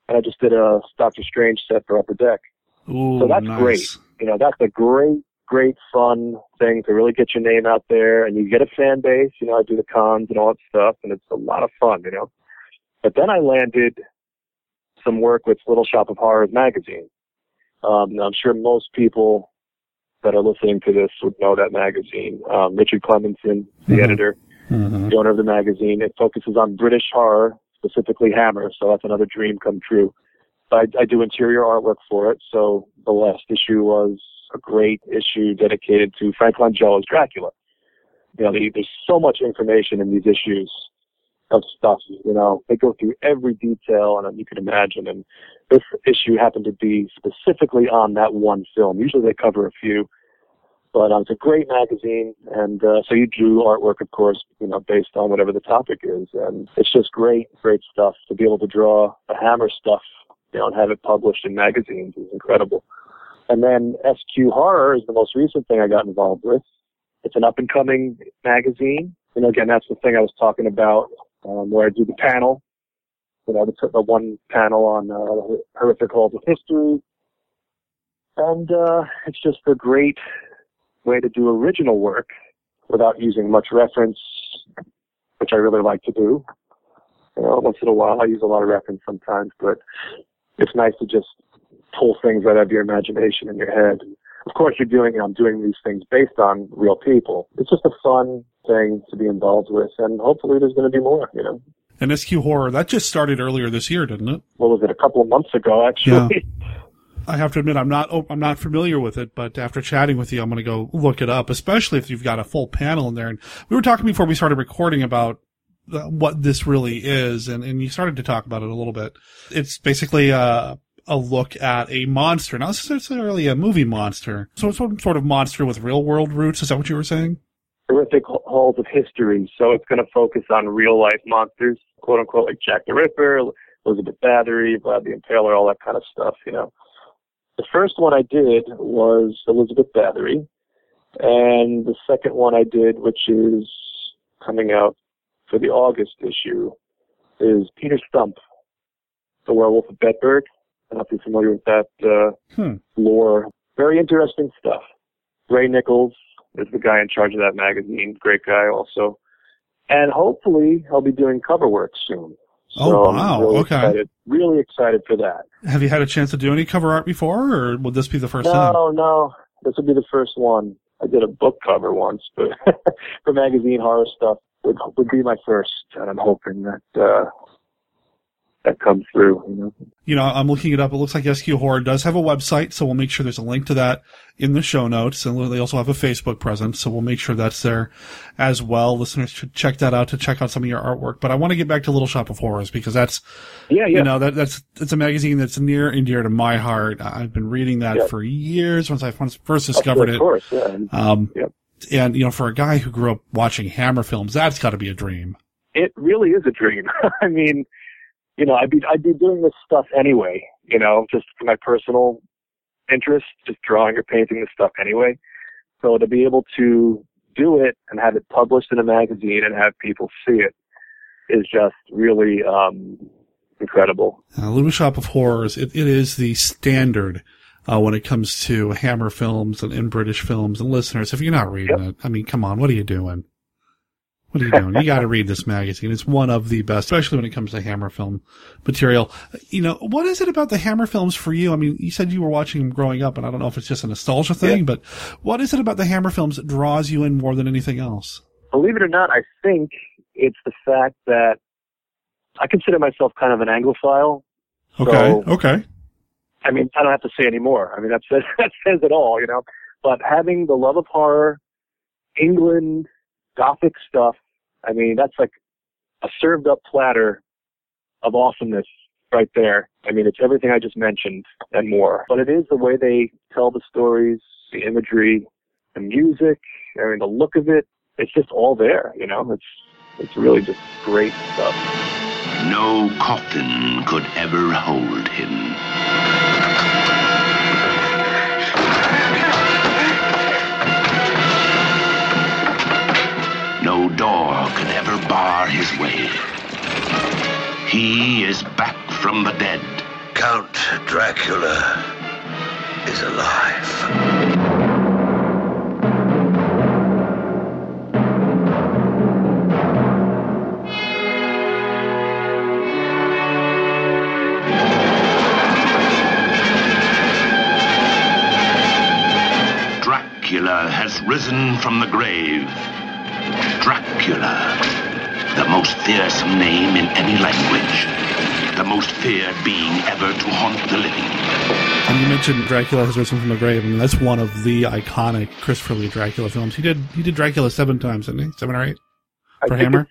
and I just did a Doctor Strange set for Upper Deck. Ooh, so that's nice. great. You know, that's a great, great fun thing to really get your name out there, and you get a fan base. You know, I do the cons and all that stuff, and it's a lot of fun. You know, but then I landed some work with Little Shop of Horrors magazine. Um, I'm sure most people that are listening to this would know that magazine. Um, Richard Klemensen, the editor, the owner of the magazine. It focuses on British horror, specifically Hammer, so that's another dream come true. I, I do interior artwork for it, so the last issue was a great issue dedicated to Frank Langella's Dracula. You know, the, there's so much information in these issues of stuff. You know, they go through every detail, and you can imagine. And this issue happened to be specifically on that one film. Usually they cover a few, but um, it's a great magazine. And uh, so you drew artwork, of course, you know, based on whatever the topic is, and it's just great, great stuff to be able to draw the Hammer stuff, you know, and have it published in magazines is incredible. And then SQ Horror is the most recent thing I got involved with. It's an up and coming magazine. You know, again, that's the thing I was talking about, um, where I do the panel. You know, the, the one panel on uh, horrific halls of history. And uh, it's just a great way to do original work without using much reference, which I really like to do. You know, once in a while I use a lot of reference sometimes, but it's nice to just pull things out of your imagination in your head. Of course, you're doing, I'm doing these things based on real people. It's just a fun thing to be involved with, and hopefully there's going to be more, you know. And SQ Horror, that just started earlier this year, didn't it? What was it, a couple of months ago, actually? Yeah. I have to admit, I'm not, I'm not familiar with it, but after chatting with you, I'm going to go look it up, especially if you've got a full panel in there. And we were talking before we started recording about what this really is, and, and you started to talk about it a little bit. It's basically a, a look at a monster. Not necessarily a movie monster. So it's some sort of monster with real world roots. Is that what you were saying? Horrific halls of history. So it's going to focus on real life monsters, quote unquote, like Jack the Ripper, Elizabeth Bathory, Vlad the Impaler, all that kind of stuff, you know. The first one I did was Elizabeth Bathory, and the second one I did, which is coming out for the August issue, is Peter Stump, the Werewolf of Bedburg. I don't know if you're familiar with that uh, hmm. lore. Very interesting stuff. Ray Nichols is the guy in charge of that magazine. Great guy also. And hopefully I'll be doing cover work soon. Oh, So wow. I'm really Okay. Excited, really excited for that. Have you had a chance to do any cover art before, or would this be the first time? No, no. This will be the first one. I did a book cover once, but for magazine horror stuff would would be my first, and I'm hoping that uh that comes through. You know. You know, I'm looking it up. It looks like SQ Horror does have a website, so we'll make sure there's a link to that in the show notes. And they also have a Facebook presence, so we'll make sure that's there as well. Listeners should check that out to check out some of your artwork. But I want to get back to Little Shop of Horrors because that's, Yeah, yeah. you know, that, that's, it's a magazine that's near and dear to my heart. I've been reading that Yeah. for years once I first discovered of it. course, yeah. Um, Yep. and, you know, for a guy who grew up watching Hammer films, that's got to be a dream. it really is a dream. I mean, you know, I'd be I'd be doing this stuff anyway, you know, just for my personal interest, just drawing or painting this stuff anyway. So to be able to do it and have it published in a magazine and have people see it is just really um incredible. Uh, Little Shop of Horrors, it, it is the standard uh, when it comes to Hammer films and, and British films. And listeners, if you're not reading it, I mean, come on, what are you doing? What are you doing? you got to read this magazine. It's one of the best, especially when it comes to Hammer film material. You know, what is it about the Hammer films for you? I mean, you said you were watching them growing up, and I don't know if it's just a nostalgia thing, but what is it about the Hammer films that draws you in more than anything else? Believe it or not, I think it's the fact that I consider myself kind of an Anglophile. Okay, So, okay. I mean, I don't have to say any more. I mean, that says that says it all, you know. But having the love of horror, England, Gothic stuff. I mean, that's like a served up platter of awesomeness right there. I mean, it's everything I just mentioned and more. But it is the way they tell the stories, the imagery, the music. I mean, the look of it. It's just all there, you know. It's it's really just great stuff. No coffin could ever hold him. Bar his way. He is back from the dead. Count Dracula is alive. Dracula has risen from the grave. Dracula, the most fearsome name in any language. The most feared being ever to haunt the living. And you mentioned Dracula has risen from the grave. I mean, that's one of the iconic Christopher Lee Dracula films. He did he did Dracula seven times, didn't he? Seven or eight for think Hammer.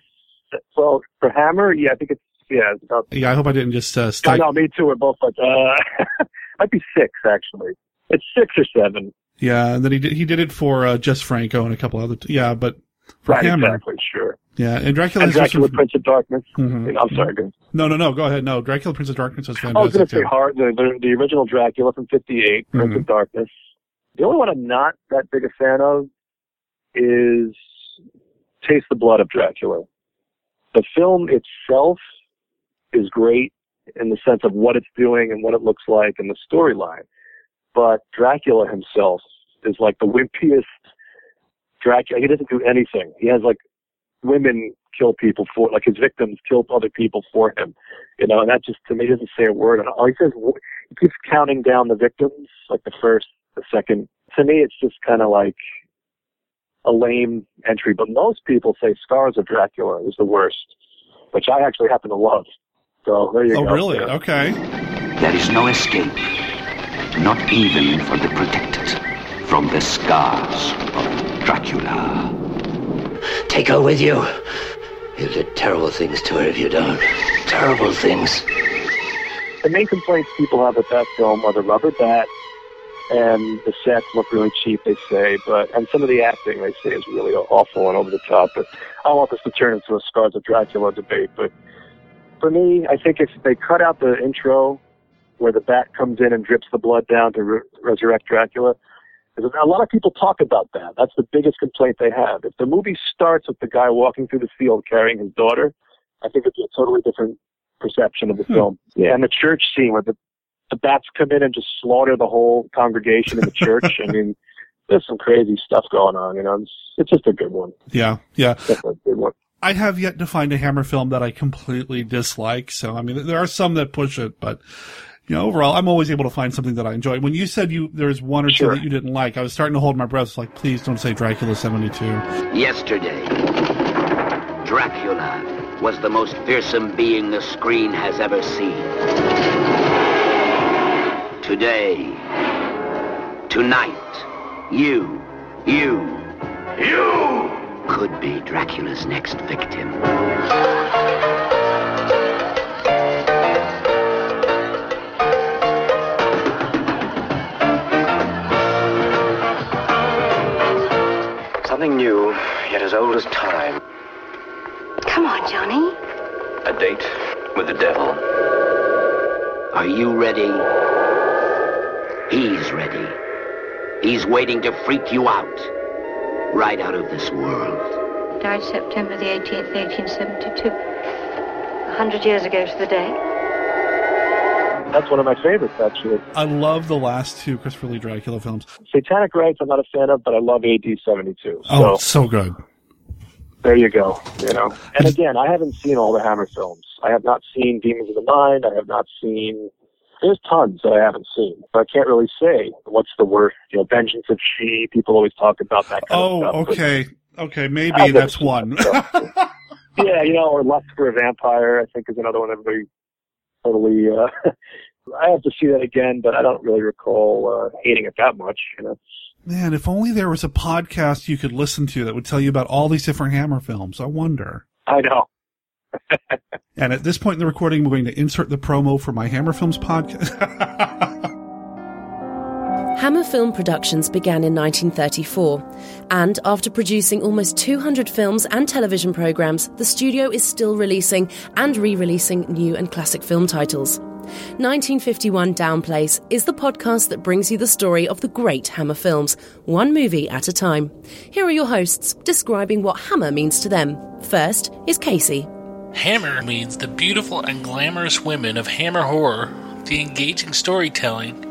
Well, for Hammer, yeah, I think it's yeah, it's about Yeah, I hope I didn't just uh, I stick. know, me too. We're both like, uh, might be six actually. It's six or seven. Yeah, and then he did he did it for uh, Jess Franco and a couple other. T- yeah, but for right, Hammer. exactly, sure. Yeah, and Dracula. And Dracula, Prince of Darkness. Mhm. I'm sorry, go. No, no, no. Go ahead. No, Dracula, Prince of Darkness was I was going to say hard, the, the, the original Dracula from '58, Prince Mhm. of Darkness. The only one I'm not that big a fan of is Taste the Blood of Dracula. The film itself is great in the sense of what it's doing and what it looks like and the storyline, but Dracula himself is like the wimpiest Dracula. He doesn't do anything. He has like women kill people for, like his victims kill other people for him, you know, and that just to me doesn't say a word. And all he says, he keeps counting down the victims, like the first, the second. To me, it's just kind of like a lame entry. But most people say Scars of Dracula is the worst, which I actually happen to love. So there you Oh, go. Oh, really? Okay. There is no escape, not even for the protected, from the scars of Dracula. Take her with you. You'll do terrible things to her if you don't. Terrible things. The main complaints people have with that film are the rubber bat and the sets look really cheap, they say, but and some of the acting they say is really awful and over the top. But I don't want this to turn into a Scars of Dracula debate. But for me, I think if they cut out the intro where the bat comes in and drips the blood down to re- resurrect Dracula, because a lot of people talk about that. That's the biggest complaint they have. If the movie starts with the guy walking through the field carrying his daughter, I think it's a totally different perception of the hmm. film. Yeah, and the church scene where the the bats come in and just slaughter the whole congregation in the church. I mean, there's some crazy stuff going on. You know, it's, it's just a good one. Yeah, yeah. Definitely a good one. I have yet to find a Hammer film that I completely dislike. So, I mean, there are some that push it, but you know, overall, I'm always able to find something that I enjoy. When you said you there was one or Sure. two that you didn't like, I was starting to hold my breath. It's like, please don't say Dracula 72. Yesterday, Dracula was the most fearsome being the screen has ever seen. Today, tonight, you, you, you could be Dracula's next victim. Something new, yet as old as time. Come on, Johnny. A date with the devil. Are you ready? He's ready. He's waiting to freak you out. Right out of this world. Died September the 18th, 1872. A hundred years ago to the day. That's one of my favorites, actually. I love the last two Christopher Lee Dracula films. Satanic Rites, I'm not a fan of, but I love AD 72. Oh, So so good. there you go. You know, and again, I haven't seen all the Hammer films. I have not seen Demons of the Mind. I have not seen. There's tons that I haven't seen, but I can't really say what's the worst. You know, Vengeance of She. People always talk about that kind Oh, of stuff. okay. Okay, maybe that's one. yeah, you know, or Lust for a Vampire, I think is another one everybody totally, uh, I have to see that again, but I don't really recall, uh, hating it that much, you know. Man, if only there was a podcast you could listen to that would tell you about all these different Hammer films. I wonder. I know. And at this point in the recording, we're going to insert the promo for my Hammer Films podcast. Hammer Film Productions began in 1934, and after producing almost 200 films and television programs, the studio is still releasing and re releasing new and classic film titles. 1951 Downplace is the podcast that brings you the story of the great Hammer films, one movie at a time. Here are your hosts describing what Hammer means to them. First is Casey. Hammer means the beautiful and glamorous women of Hammer horror, the engaging storytelling,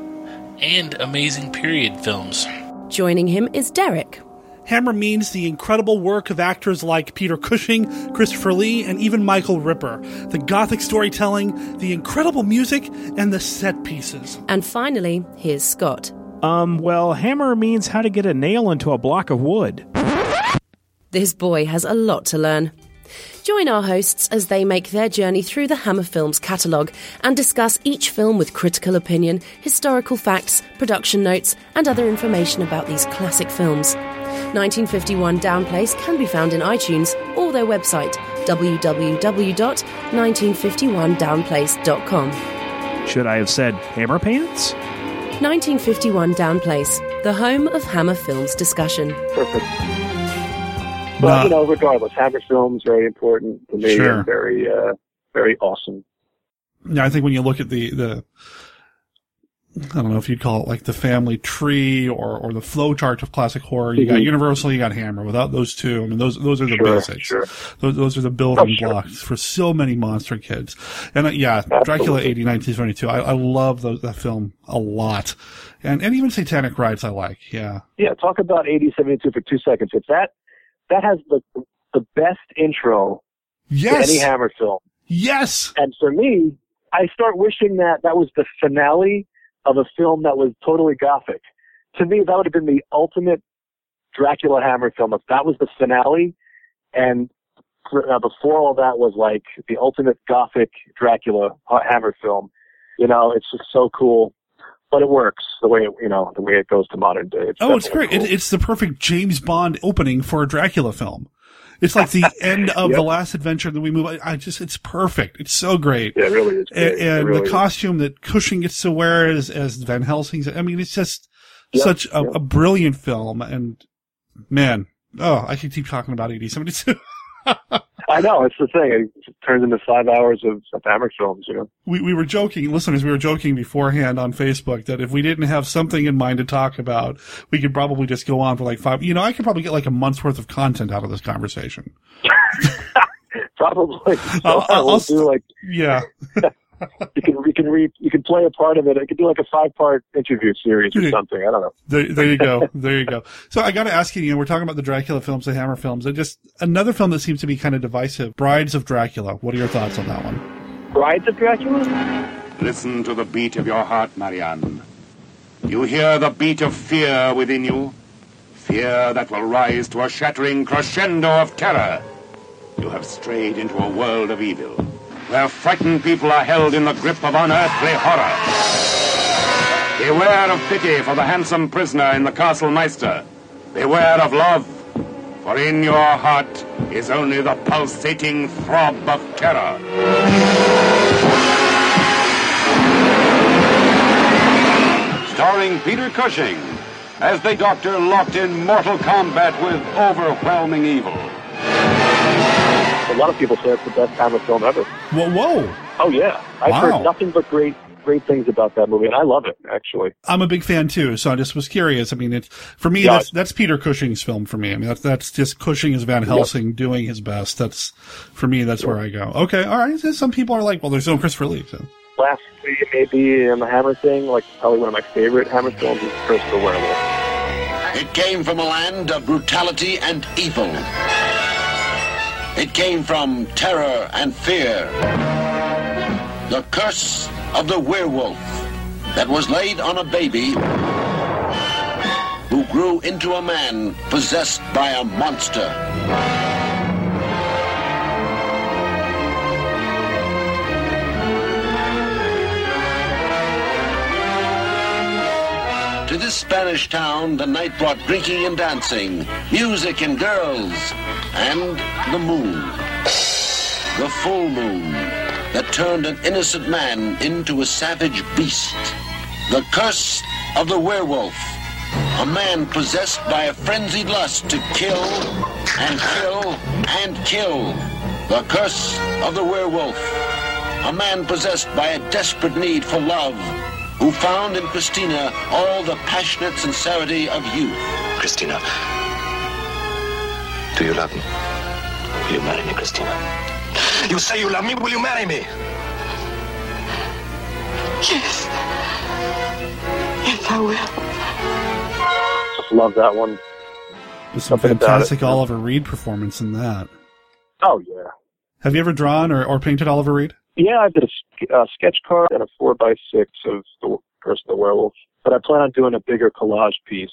and amazing period films. Joining him is Derek. Hammer means the incredible work of actors like Peter Cushing, Christopher Lee, and even Michael Ripper. The gothic storytelling, the incredible music, and the set pieces. And finally, here's Scott. Um, well, hammer means how to get a nail into a block of wood. This boy has a lot to learn. Join our hosts as they make their journey through the Hammer Films catalogue and discuss each film with critical opinion, historical facts, production notes, and other information about these classic films. 1951 Downplace can be found in iTunes or their website www.1951downplace.com. Should I have said hammer pants? 1951 Downplace, the home of Hammer Films discussion. Perfect. But No. you know, regardless, Hammer films very important to me Sure. and very, uh, very awesome. Yeah, I think when you look at the the I don't know if you'd call it like the family tree or or the flow chart of classic horror. You got Mhm. Universal, you got Hammer. Without those two, I mean those those are the Sure, basics. sure. Those those are the building Oh, sure. blocks for so many monster kids. And uh, yeah, Dracula A.D. 1972. I, I love those, that film a lot, and and even Satanic Rites I like. Yeah. Yeah, talk about eighty seventy two for two seconds. If that that has the the best intro Yes. any Hammer film. Yes. And for me, I start wishing that that was the finale of a film that was totally gothic. To me, that would have been the ultimate Dracula Hammer film if that was the finale. And uh, before all that was like the ultimate gothic Dracula Hammer film. You know, it's just so cool. But it works the way it, you know the way it goes to modern day. It's Oh, it's great. It, it's the perfect James Bond opening for a Dracula film. It's like the end of Yep. the last adventure that we move. I, I just, it's perfect. It's so great. Yeah, it really is. And, great. It and really the is. costume that Cushing gets to wear as, as Van Helsing's. I mean, it's just Yep, such a, yep. a brilliant film. And man, oh, I could keep talking about A.D. 72. I know it's the thing. It turns into five hours of, of Hammer films. You know. we, we were joking, listeners, we were joking beforehand on Facebook that if we didn't have something in mind to talk about, we could probably just go on for like five, you know, I could probably get like a month's worth of content out of this conversation. Probably. So I'll- I'll do like Yeah. you can you can read you can play a part of it. It could do like a five part interview series or hmm. something. I don't know. There, there you go. There you go. So I got to ask you, you know, we're talking about the Dracula films, the Hammer films, and just another film that seems to be kind of divisive, Brides of Dracula. What are your thoughts on that one? Brides of Dracula? Listen to the beat of your heart, Marianne. You hear the beat of fear within you? Fear that will rise to a shattering crescendo of terror. You have strayed into a world of evil, where frightened people are held in the grip of unearthly horror. Beware of pity for the handsome prisoner in the Castle Meinster. Beware of love, for in your heart is only the pulsating throb of terror. starring Peter Cushing as the Doctor locked in mortal combat with overwhelming evil. A lot of people say it's the best Hammer film ever. Whoa, whoa. Oh yeah, I've Wow. heard nothing but great great things about that movie, and I love it actually. I'm a big fan too, so I just was curious. I mean, it's for me Yeah. that's that's Peter Cushing's film for me. I mean, that's that's just Cushing as Van Helsing doing his best. That's for me. That's where I go. Okay, all right. Some people are like, well, there's no Christopher Lee. So. Lastly, maybe in the Hammer thing, like probably one of my favorite Hammer films is Curse of Werewolf. It came from a land of brutality and evil. It came from terror and fear. The curse of the werewolf that was laid on a baby who grew into a man possessed by a monster. This Spanish town, the night brought drinking and dancing, music and girls, and the moon. The full moon that turned an innocent man into a savage beast. The curse of the werewolf. A man possessed by a frenzied lust to kill and kill and kill. The curse of the werewolf. A man possessed by a desperate need for love, who found in Christina all the passionate sincerity of youth. Christina, do you love me? Will you marry me, Christina? You say you love me, will you marry me? Yes. Yes, I will. Just love that one. There's some Something fantastic. Oliver Reed performance in that. Oh yeah. Have you ever drawn or, or painted Oliver Reed? Yeah, I did a sk- uh, sketch card and a four by six of the Curse of the Werewolf, but I plan on doing a bigger collage piece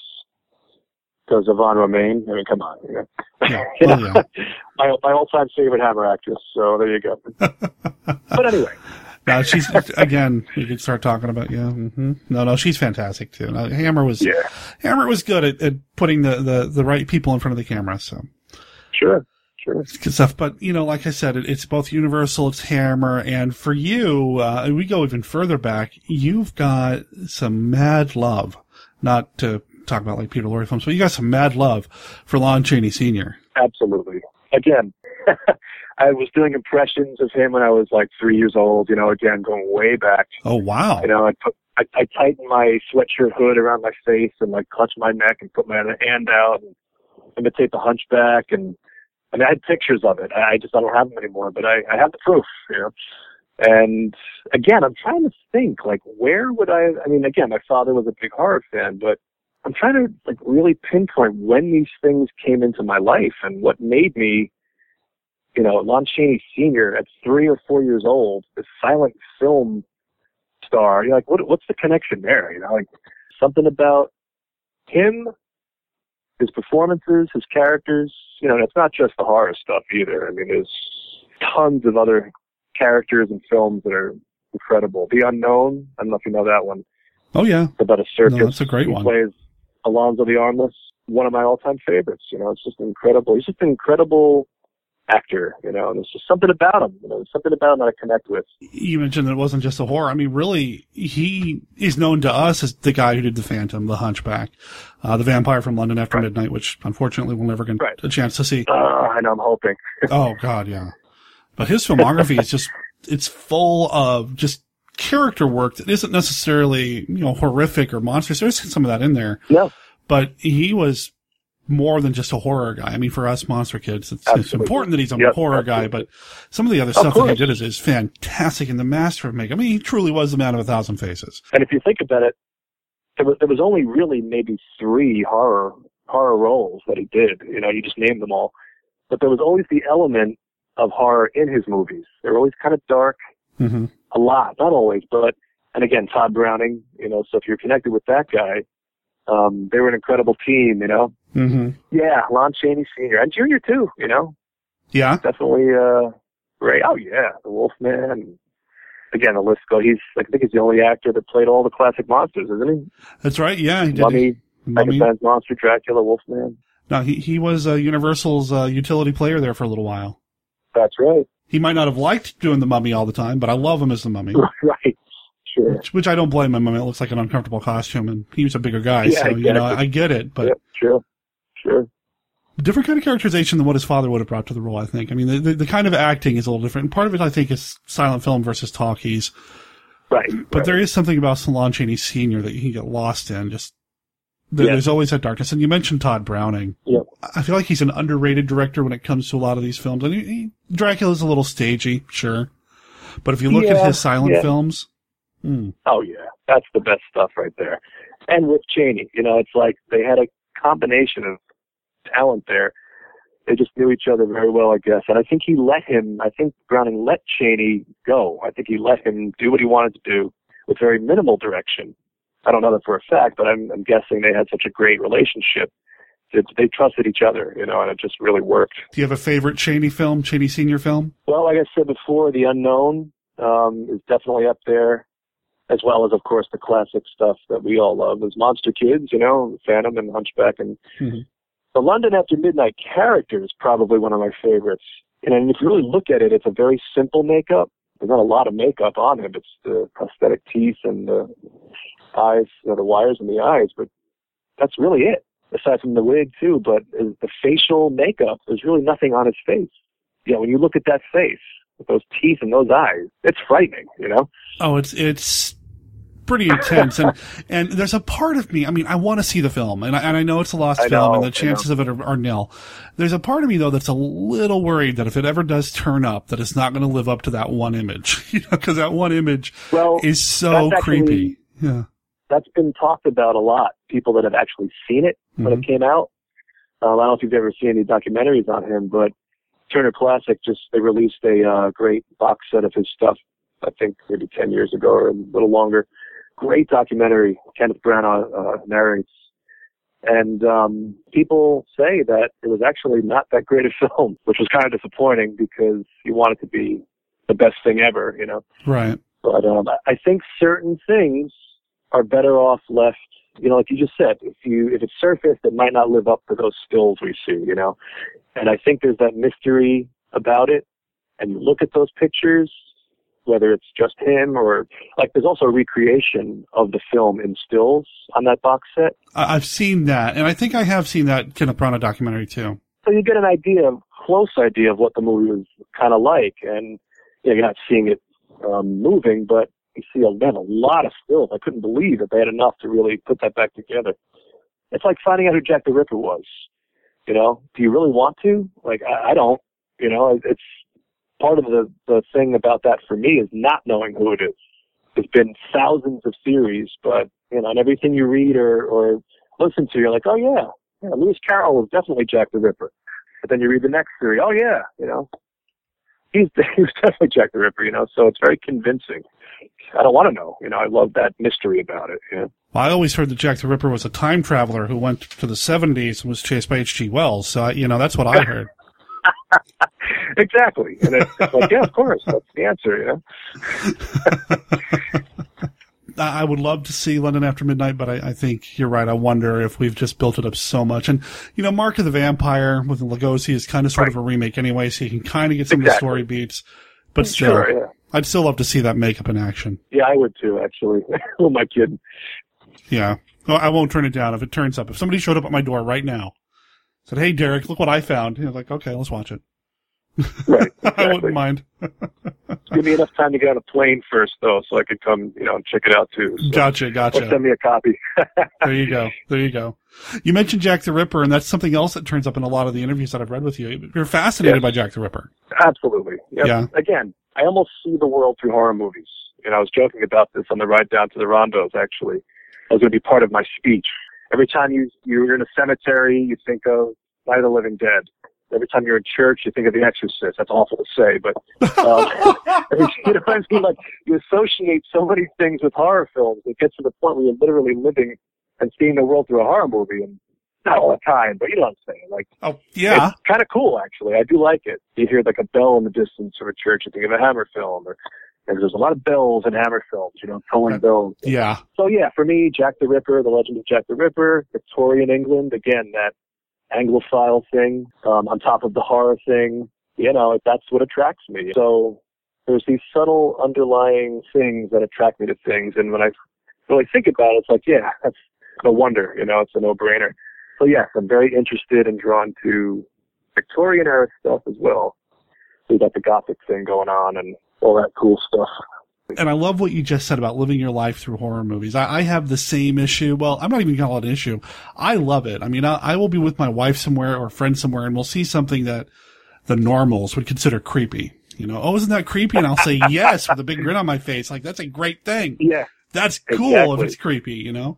because Yvonne Von Romain. I mean, come on, you know. Yeah. You Oh, yeah. my my all time favorite Hammer actress. So there you go. but anyway, No, she's again. We could start talking about yeah. hmm No, no, she's fantastic too. No, Hammer was Yeah. Hammer was good at, at putting the, the the right people in front of the camera. So sure, sure, good stuff. But you know, like I said, it, it's both Universal, it's Hammer, and for you, uh, we go even further back. You've got some mad love. Not to talk about like Peter Lorre films, but you got some mad love for Lon Chaney Sr. Absolutely. Again, I was doing impressions of him when I was like three years old. You know, again going way back. Oh wow! You know, I put I, I tightened my sweatshirt hood around my face and like clutched my neck and put my hand out and imitate the Hunchback and I mean I had pictures of it. I just I don't have them anymore, but I I have the proof. You know. And again, I'm trying to think like where would I? I mean, again, my father was a big horror fan, but I'm trying to like really pinpoint when these things came into my life and what made me, you know, Lon Chaney Sr. at three or four years old, the silent film star. You're like, what, what's the connection there? You know, like something about him, his performances, his characters. You know, and it's not just the horror stuff either. I mean, there's tons of other characters and films that are incredible. The Unknown. I don't know if you know that one. Oh yeah, It's about a circus. No, that's a great he one. Plays Alonzo the Armless. One of my all-time favorites. You know, it's just incredible. He's just an incredible actor. You know, and there's just something about him. You know, something about him that I connect with. You mentioned that it wasn't just a horror. I mean, really, he is known to us as the guy who did the Phantom, the Hunchback, uh, the Vampire from London After Midnight, which unfortunately we'll never get a chance to see. Uh, I know. I'm hoping. oh God, yeah. But his filmography is just, it's full of just character work that isn't necessarily, you know, horrific or monstrous. There's some of that in there. Yeah. But he was more than just a horror guy. I mean, for us monster kids, it's, it's important that he's a Yep, horror guy, but some of the other Of stuff that he did is, is fantastic and the master of makeup. I mean, he truly was the man of a thousand faces. And if you think about it, there was, there was only really maybe three horror horror roles that he did. You know, you just named them all, but there was always the element of horror in his movies. They were always kind of dark, Mm-hmm. a lot, not always, but and again, Tod Browning. You know, so if you're connected with that guy, um, they were an incredible team. You know, Mm-hmm. yeah, Lon Chaney Sr. and Junior too. You know, Yeah. definitely uh Ray. Oh yeah, the Wolfman. Again, the list goes. He's like I think he's the only actor that played all the classic monsters, isn't he? That's right. Yeah. He did. Mummy, Mummy. Monster, Dracula, Wolfman. No, he, he was uh, Universal's uh, utility player there for a little while. That's right. He might not have liked doing the mummy all the time, but I love him as the mummy. right. Sure. Which, which I don't blame him. I mean, it looks like an uncomfortable costume, and he was a bigger guy, Yeah, so you know, exactly. I get it. But Yep, sure. Sure. different kind of characterization than what his father would have brought to the role. I think. I mean, the, the, the kind of acting is a little different. And part of it, I think, is silent film versus talkies. Right. But right. there is something about Salon Chaney Senior that you can get lost in. Just there, Yeah. there's always that darkness. And you mentioned Tod Browning. Yep. I feel like he's an underrated director when it comes to a lot of these films. And he, he, Dracula's a little stagey, sure, but if you look at his silent yeah. films, hmm, Oh yeah, that's the best stuff right there. And with Chaney, you know, it's like they had a combination of talent there. They just knew each other very well, I guess. And I think he let him. I think Browning let Chaney go. I think he let him do what he wanted to do with very minimal direction. I don't know that for a fact, but I'm, I'm guessing they had such a great relationship that they trusted each other, you know, and it just really worked. do you have a favorite Chaney film, Chaney Senior film? Well, like I said before, The Unknown um, is definitely up there, as well as, of course, the classic stuff that we all love. There's Monster Kids, you know, Phantom and Hunchback. And the London After Midnight character is probably one of my favorites. And if you really look at it, it's a very simple makeup. There's not a lot of makeup on him. It's the prosthetic teeth and the eyes, you know, the wires in the eyes, but that's really it. Aside from the wig too, but the facial makeup, there's really nothing on his face. Yeah, when you look at that face with those teeth and those eyes, it's frightening, you know? Oh, it's it's pretty intense, and and there's a part of me. I mean, I want to see the film, and I, and I know it's a lost I film, know, and the chances of it are, are nil. There's a part of me though that's a little worried that if it ever does turn up, that it's not going to live up to that one image, you know, because that one image Well, is so actually- creepy. Yeah. That's been talked about a lot. People that have actually seen it when it came out. Um, I don't know if you've ever seen any documentaries on him, but Turner Classic just they released a uh, great box set of his stuff. I think maybe ten years ago or a little longer. Great documentary. Kenneth Branagh uh, narrates, and um, people say that it was actually not that great a film, which was kind of disappointing because you want it to be the best thing ever, you know. Right. But um, I- I think certain things are better off left. You know, like you just said, if you if it's surfaced, it might not live up to those stills we see. You know, and I think there's that mystery about it. And you look at those pictures, whether it's just him or like there's also a recreation of the film in stills on that box set. I- I've seen that, and I think I have seen that Kenneth Branagh documentary too. So you get an idea, close idea of what the movie was kind of like, and you know, you're not seeing it um, moving, but you see a, man, a lot of stills. I couldn't believe that they had enough to really put that back together. It's like finding out who Jack the Ripper was. You know, do you really want to? Like, I, I don't. You know, it's part of the the thing about that for me is not knowing who it is. There's been thousands of theories, but you know, and everything you read or or listen to, you're like, oh yeah, yeah, Lewis Carroll was definitely Jack the Ripper. But then you read the next theory, oh yeah, you know, he's he was definitely Jack the Ripper. You know, so it's very convincing. I don't want to know. You know, I love that mystery about it. You know? Well, I always heard that Jack the Ripper was a time traveler who went to the 70s and was chased by H.G. Wells. So, I, you know, that's what I heard. exactly. And it's, it's like, yeah, of course, that's the answer. You know. I would love to see London After Midnight, but I, I think you're right. I wonder if we've just built it up so much. And, you know, Mark of the Vampire with Lugosi is kind of sort of a remake anyway, so you can kind of get some of the story beats. But still, Sure, yeah. I'd still love to see that makeup in action. Yeah, I would too. Actually, who am I kidding? Yeah. Well, I won't turn it down if it turns up. If somebody showed up at my door right now, said, "Hey, Derek, look what I found," you know, like, okay, let's watch it. Right. I wouldn't mind. Give me enough time to get on a plane first, though, so I could come, you know, and check it out too. So Gotcha, gotcha. Or send me a copy. there you go. There you go. You mentioned Jack the Ripper, and that's something else that turns up in a lot of the interviews that I've read with you. You're fascinated Yes. by Jack the Ripper. Absolutely. Yep. Yeah. Again, I almost see the world through horror movies. And I was joking about this on the ride down to the Rondos, actually. That was going to be part of my speech. Every time you, you're in a cemetery, you think of Night of the Living Dead. Every time you're in church, you think of The Exorcist. That's awful to say, but um, you know what I mean? Like you associate so many things with horror films. It gets to the point where you're literally living and seeing the world through a horror movie, and not all the time, but you know what I'm saying. Like, oh yeah, it's kind of cool actually. I do like it. You hear like a bell in the distance of a church, you think of a Hammer film, or and there's a lot of bells in Hammer films. You know, tolling bells. Yeah. So yeah, for me, Jack the Ripper, the Legend of Jack the Ripper, Victorian England, again that Anglophile thing, um, on top of the horror thing. You know, that's what attracts me. So there's these subtle underlying things that attract me to things, and when I really think about it, it's like, yeah, that's no wonder. You know, it's a no-brainer. So yes, I'm very interested and drawn to Victorian era stuff as well. We got the Gothic thing going on and all that cool stuff. And I love what you just said about living your life through horror movies. I, I have the same issue. Well, I'm not even going to call it an issue. I love it. I mean, I, I will be with my wife somewhere or a friend somewhere and we'll see something that the normals would consider creepy. You know, oh, isn't that creepy? And I'll say yes with a big grin on my face. Like, that's a great thing. Yeah. That's cool Exactly. if it's creepy, you know?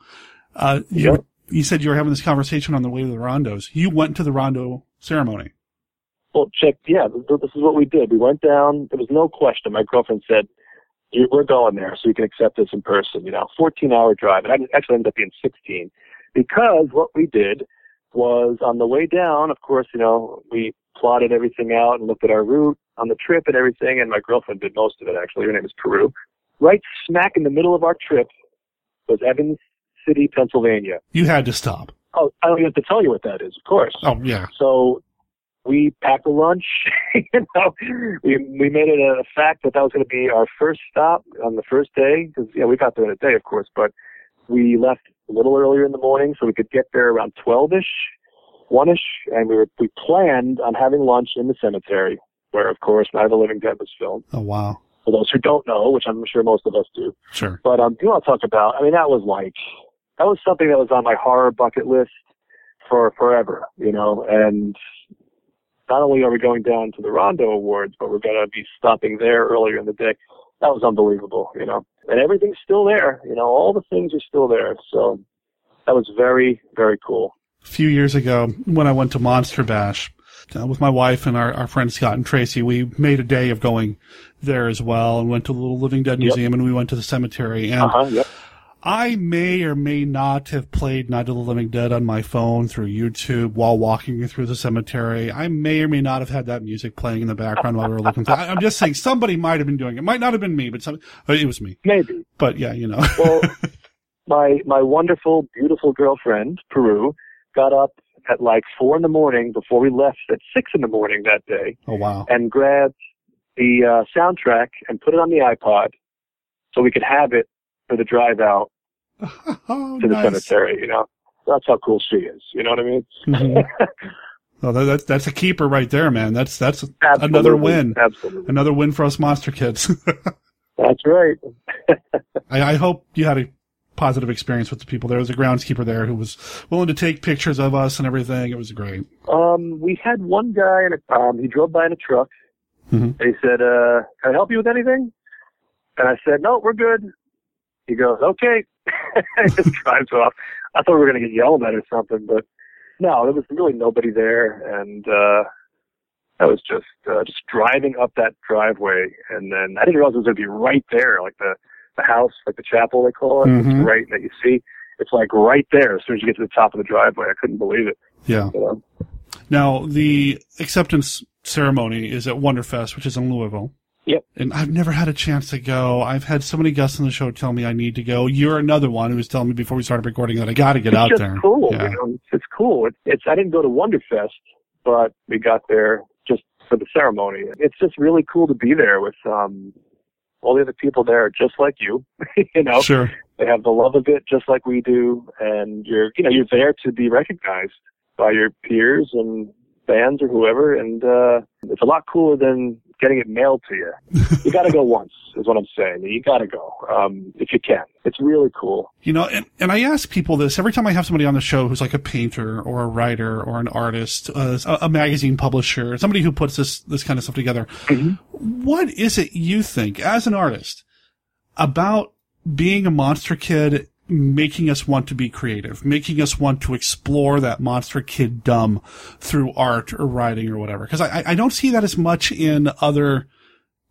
Uh, you, you said you were having this conversation on the way to the Rondos. You went to the Rondo ceremony. Well, check. Yeah, th- th- this is what we did. We went down. There was no question. My girlfriend said, "You- "We're going there, so you can accept this in person." You know, 14-hour drive, and I actually ended up being 16 because what we did was on the way down. Of course, you know, we plotted everything out and looked at our route on the trip and everything. And my girlfriend did most of it. Actually, her name is Peru. Right smack in the middle of our trip was Evans City, Pennsylvania. You had to stop. Oh, I don't even have to tell you what that is, of course. Oh, yeah. So we packed a lunch. you know, we we made it a fact that that was going to be our first stop on the first day because yeah, we got there in a day, of course, but we left a little earlier in the morning so we could get there around twelve ish, one ish, and we were we planned on having lunch in the cemetery where, of course, Night of the Living Dead was filmed. Oh, wow. For those who don't know, which I'm sure most of us do. Sure. But um, you want to talk about? I mean, that was like that was something that was on my horror bucket list for forever, you know. And not only are we going down to the Rondo Awards, but we're going to be stopping there earlier in the day. That was unbelievable, you know. And everything's still there, you know. All the things are still there. So that was very, very cool. a few years ago when I went to Monster Bash uh, with my wife and our, our friends Scott and Tracy. We made a day of going there as well and went to the Little Living Dead Yep. Museum and we went to the cemetery. And Uh-huh, yep. I may or may not have played Night of the Living Dead on my phone through YouTube while walking through the cemetery. I may or may not have had that music playing in the background while we were looking through. I'm just saying somebody might have been doing it. Might not have been me, but some, uh, it was me. Maybe. But yeah, you know. well, my my wonderful, beautiful girlfriend Peru got up at like four in the morning before we left at six in the morning that day, oh wow. and grabbed the uh, soundtrack and put it on the iPod so we could have it for the drive out Oh, to the nice. cemetery. You know, that's how cool she is. You know what I mean? Mhm. Well, that, that's that's a keeper right there, man. That's that's Absolutely. another win. Absolutely. Another win for us monster kids. That's right. I, I hope you had a positive experience with the people. There There was a groundskeeper there who was willing to take pictures of us and everything. It was great. Um, we had one guy in a, um, he drove by in a truck Mhm. and he said, uh, can I help you with anything? And I said, no, we're good. He goes, okay. just drives off. I thought we were going to get yelled at or something, but no, there was really nobody there. And, uh, I was just, uh, just driving up that driveway. And then I didn't realize it was going to be right there, like the, the house, like the chapel they call it. It's Mhm. right that you see. It's like right there as soon as you get to the top of the driveway. I couldn't believe it. Yeah. You know? Now the acceptance ceremony is at Wonderfest, which is in Louisville. Yep. And I've never had a chance to go. I've had so many guests on the show tell me I need to go. You're another one who was telling me before we started recording that I got to get it's out just there. cool. Yeah. You know, it's, it's cool. It's, it's I didn't go to Wonderfest, but we got there just for the ceremony. It's just really cool to be there with um all the other people there, just like you. you know, Sure. they have the love of it just like we do, and you're you know you're there to be recognized by your peers and fans or whoever, and uh it's a lot cooler than getting it mailed to you. you got to go once, is what I'm saying. You got to go um if you can. It's really cool. You know, and, and I ask people this every time I have somebody on the show who's like a painter or a writer or an artist, uh, a, a magazine publisher, somebody who puts this, this kind of stuff together. What is it you think as an artist about being a monster kid making us want to be creative, making us want to explore that monster kid dumb through art or writing or whatever? Cause I, I- don't see that as much in other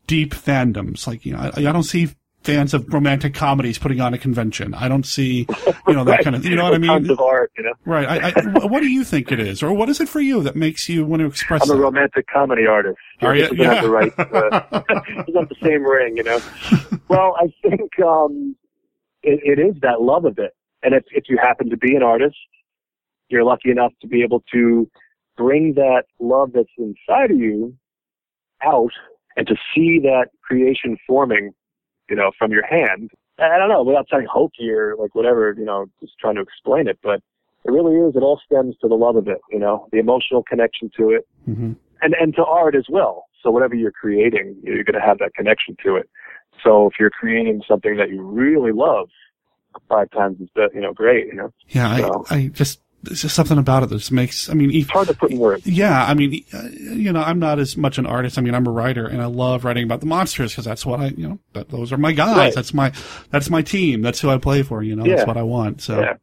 deep fandoms. Like, you know, I, I don't see fans of romantic comedies putting on a convention. I don't see, you know, that Right. kind of, you know what I mean? of art, you know. Right. I, I, what do you think it is? Or what is it for you that makes you want to express I'm a that? romantic comedy artist. Are you? doesn't have Yeah. the right, uh, not the same ring, you know. Well, I think um, it, it is that love of it, and if if you happen to be an artist, you're lucky enough to be able to bring that love that's inside of you out, and to see that creation forming, you know, from your hand. I don't know, without sounding hokey or like whatever, you know, just trying to explain it, but it really is. It all stems to the love of it, you know, the emotional connection to it Mm-hmm. and and to art as well. So whatever you're creating, you're going to have that connection to it. So if you're creating something that you really love, five times is be- you know great. You know. Yeah. So, I, I just, there's just something about it that just makes, I mean, it's hard to put in words. Yeah. I mean, uh, you know, I'm not as much an artist. I mean, I'm a writer and I love writing about the monsters because that's what I, you know, that, those are my guys. Right. That's my, that's my team. That's who I play for. You know, Yeah. that's what I want. So. Yeah.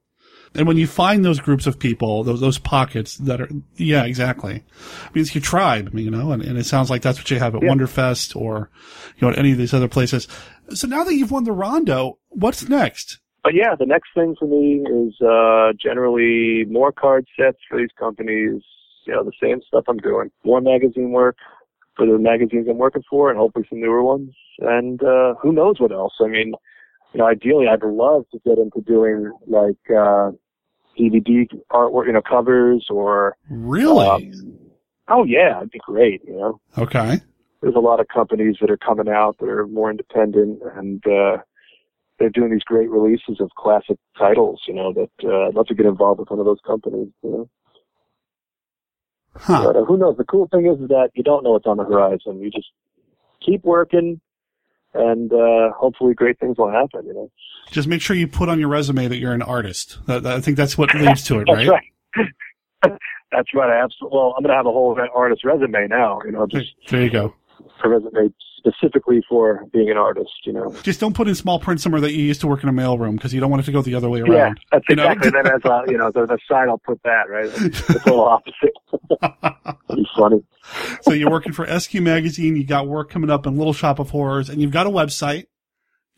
And when you find those groups of people, those those pockets that are, yeah, exactly. I mean, it's your tribe, you know, and, and it sounds like that's what you have at Yeah. Wonderfest or, you know, at any of these other places. So now that you've won the Rondo, what's next? But yeah, the next thing for me is uh generally more card sets for these companies. You know, the same stuff I'm doing. More magazine work for the magazines I'm working for, and hopefully some newer ones. And uh who knows what else? I mean, you know, ideally, I'd love to get into doing like uh DVD artwork, you know, covers or Really? um, oh yeah, it'd be great. You know, Okay. there's a lot of companies that are coming out that are more independent and uh they're doing these great releases of classic titles, you know, that uh, I'd love to get involved with one of those companies, you know. Huh. But uh, who knows? The cool thing is that you don't know what's on the horizon. You just keep working and uh hopefully great things will happen, you know. Just make sure you put on your resume that you're an artist. I think that's what leads to it, That's right? right. That's right. I absolutely. Well, I'm going to have a whole artist resume now. You know, just There you go. a resume specifically for being an artist. You know. Just don't put in small print somewhere that you used to work in a mailroom because you don't want it to go the other way Yeah, around. that's you know? exactly. Then as a, uh, you know, the, the sign, I'll put that right. It's a opposite. Funny. so you're working for SQ Magazine. You got work coming up in Little Shop of Horrors, and you've got a website,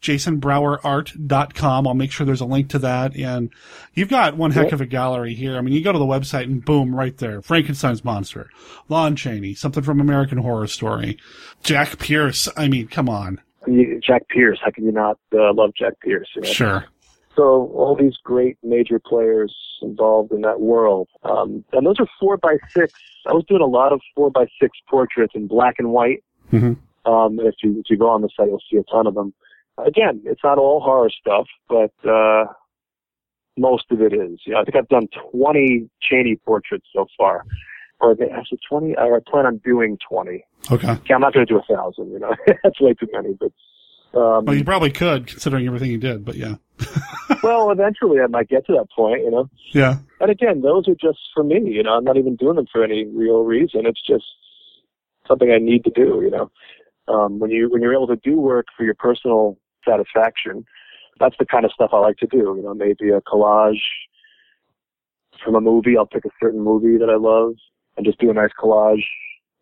jasonbrowerart.com. I'll make sure there's a link to that. And you've got one heck Yep. of a gallery here. I mean, you go to the website and boom, right there. Frankenstein's Monster, Lon Chaney, something from American Horror Story, Jack Pierce. I mean, come on. Jack Pierce. How can you not uh, love Jack Pierce? You know? Sure. So all these great major players involved in that world, um, and those are four by six. I was doing a lot of four by six portraits in black and white. Mhm. Um, if you if you go on the site, you'll see a ton of them. Again, it's not all horror stuff, but uh, most of it is. You know, I think I've done 20 Chaney portraits so far, or actually 20. I plan on doing 20. Okay. Okay, I'm not going to do a thousand. You know, that's way too many. But um, Well, you probably could, considering everything you did, but yeah. well, eventually I might get to that point. You know. Yeah. And again, those are just for me. You know, I'm not even doing them for any real reason. It's just something I need to do. You know, um, when you when you're able to do work for your personal satisfaction, that's the kind of stuff I like to do. You know, maybe a collage from a movie. I'll pick a certain movie that I love and just do a nice collage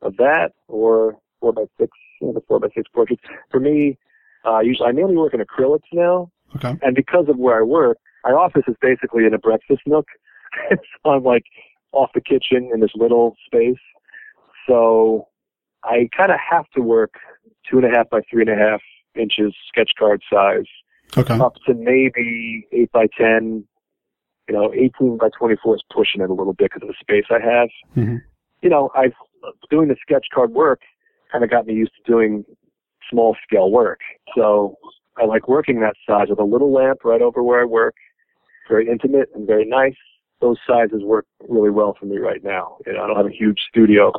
of that, or four by six, you know, the four by six portraits. For me, uh, usually I mainly work in acrylics now. Okay. And because of where I work, my office is basically in a breakfast nook. so I'm like off the kitchen in this little space. So I kind of have to work two and a half by three and a half inches sketch card size Okay. up to maybe eight by ten. You know, 18 by 24 is pushing it a little bit because of the space I have. Mhm. You know, I've doing the sketch card work kind of got me used to doing small scale work. So I like working that size with a little lamp right over where I work. Very intimate and very nice. Those sizes work really well for me right now. You know, I don't have a huge studio,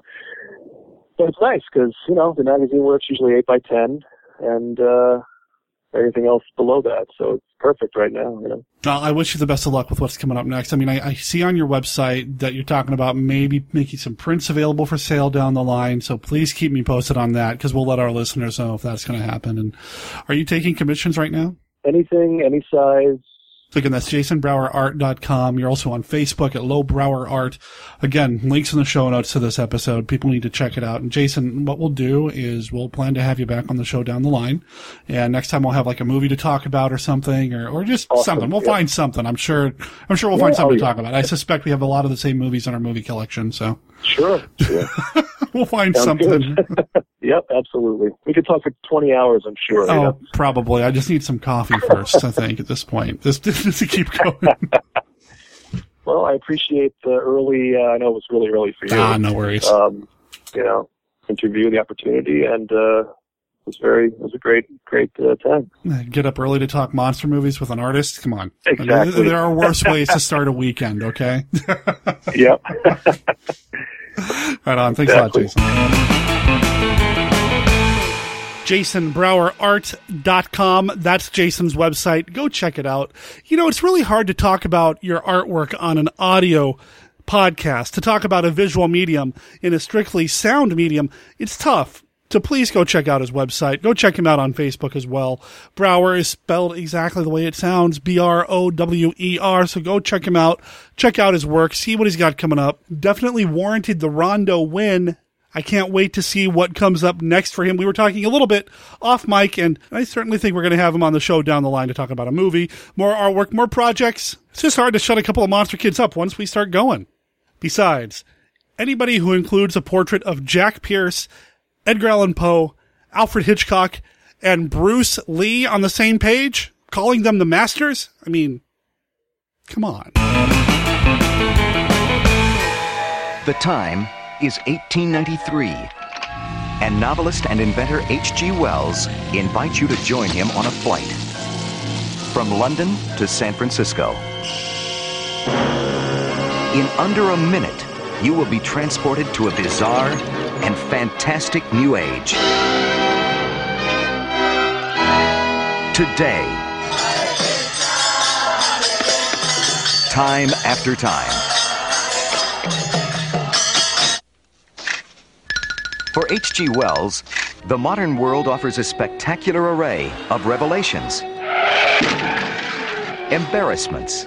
but it's nice because you know the magazine works usually eight by ten, and uh, everything else below that. So it's perfect right now. You know. Uh, I wish you the best of luck with what's coming up next. I mean, I, I see on your website that you're talking about maybe making some prints available for sale down the line. So please keep me posted on that because we'll let our listeners know if that's going to happen. And are you taking commissions right now? Anything, any size. So again, that's jasonbrowerart.com. You're also on Facebook at Low Brower Art. Again, links in the show notes to this episode. People need to check it out. And Jason, what we'll do is we'll plan to have you back on the show down the line. And next time we'll have like a movie to talk about or something or, or just Awesome. something. We'll Yeah. find something. I'm sure, I'm sure we'll Yeah, find something oh, to talk about. I suspect we have a lot of the same movies in our movie collection. So Sure. sure. we'll find Sounds something. yep, absolutely. We could talk for 20 hours, I'm sure. you Oh, know. probably. I just need some coffee first, I think, at this point. Just, just to keep going. Well, I appreciate the early. Uh, I know it was really early for you. Ah, no worries. Um, you know, interview, the opportunity, and uh, it was very. It was a great, great uh, time. Get up early to talk monster movies with an artist? Come on. Exactly. There are worse ways to start a weekend, okay? Yep. right on. Thanks Exactly. a lot, Jason. JasonBrowerArt.com. That's Jason's website. Go check it out. You know, it's really hard to talk about your artwork on an audio podcast, to talk about a visual medium in a strictly sound medium. It's tough. So please go check out his website. Go check him out on Facebook as well. Brower is spelled exactly the way it sounds, B-R-O-W-E-R. So go check him out. Check out his work. See what he's got coming up. Definitely warranted the Rondo win. I can't wait to see what comes up next for him. We were talking a little bit off mic, and I certainly think we're going to have him on the show down the line to talk about a movie, more artwork, more projects. It's just hard to shut a couple of monster kids up once we start going. Besides, anybody who includes a portrait of Jack Pierce, Edgar Allan Poe, Alfred Hitchcock, and Bruce Lee on the same page, calling them the masters? I mean, come on. The time is 1893, and novelist and inventor H.G. Wells invites you to join him on a flight from London to San Francisco. In under a minute, you will be transported to a bizarre and fantastic new age. Today, time after time. For H.G. Wells, the modern world offers a spectacular array of revelations, embarrassments,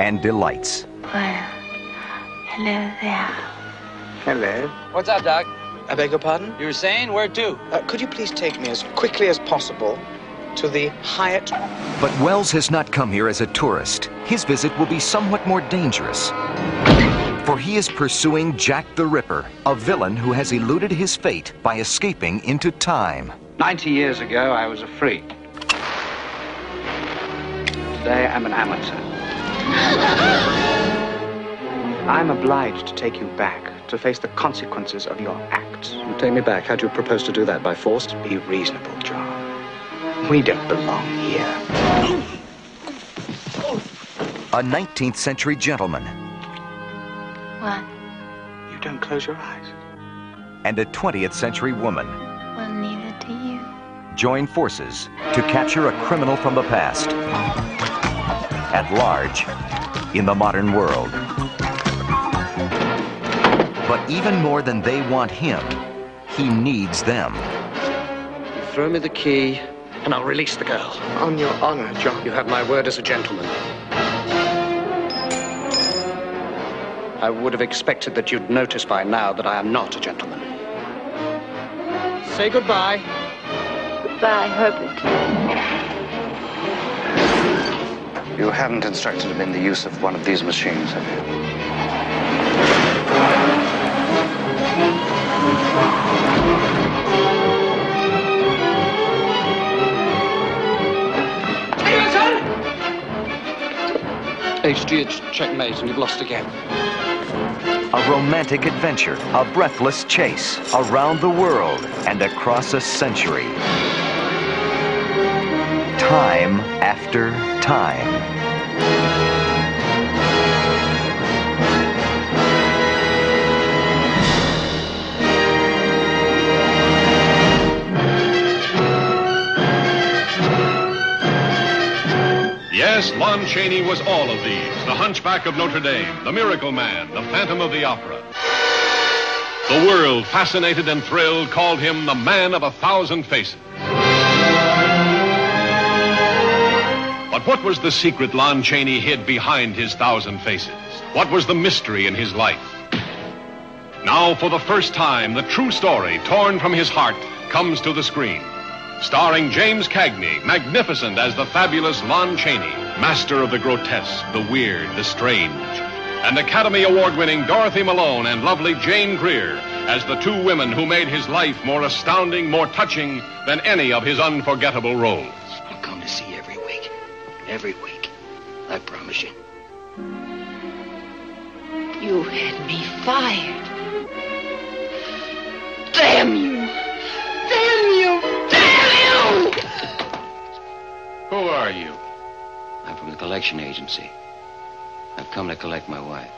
and delights. Well, hello there. Hello. What's up, Doc? I beg your pardon? You were saying where to? Uh, could you please take me as quickly as possible to the Hyatt? But Wells has not come here as a tourist. His visit will be somewhat more dangerous. For he is pursuing Jack the Ripper, a villain who has eluded his fate by escaping into time. Ninety years ago, I was a freak. Today, I'm an amateur. I'm obliged to take you back to face the consequences of your acts. You take me back. How do you propose to do that? By force? Be reasonable, John. We don't belong here. A 19th century gentleman What? You don't close your eyes. and a 20th century woman Well, neither do you. join forces to capture a criminal from the past at large in the modern world. But even more than they want him, he needs them. Throw me the key, And I'll release the girl. On your honor, John. You have my word as a gentleman. I would have expected that you'd notice by now that I am not a gentleman. Say goodbye. Goodbye, Herbert. You haven't instructed him in the use of one of these machines, have you? HG, it's checkmate, and you've lost again. A romantic adventure, a breathless chase around the world and across a century. Time after time. Yes, Lon Chaney was all of these the Hunchback of Notre Dame, the Miracle Man, the Phantom of the Opera. The world, fascinated and thrilled, called him the Man of a Thousand Faces. But what was the secret Lon Chaney hid behind his thousand faces? What was the mystery in his life? Now, for the first time, the true story, torn from his heart, comes to the screen. Starring James Cagney, magnificent as the fabulous Lon Chaney, master of the grotesque, the weird, the strange. And Academy Award winning Dorothy Malone and lovely Jane Greer as the two women who made his life more astounding, more touching than any of his unforgettable roles. I'll come to see you every week. Every week. I promise you. You had me fired. Damn you! Damn you! Who are you? I'm from the collection agency. I've come to collect my wife.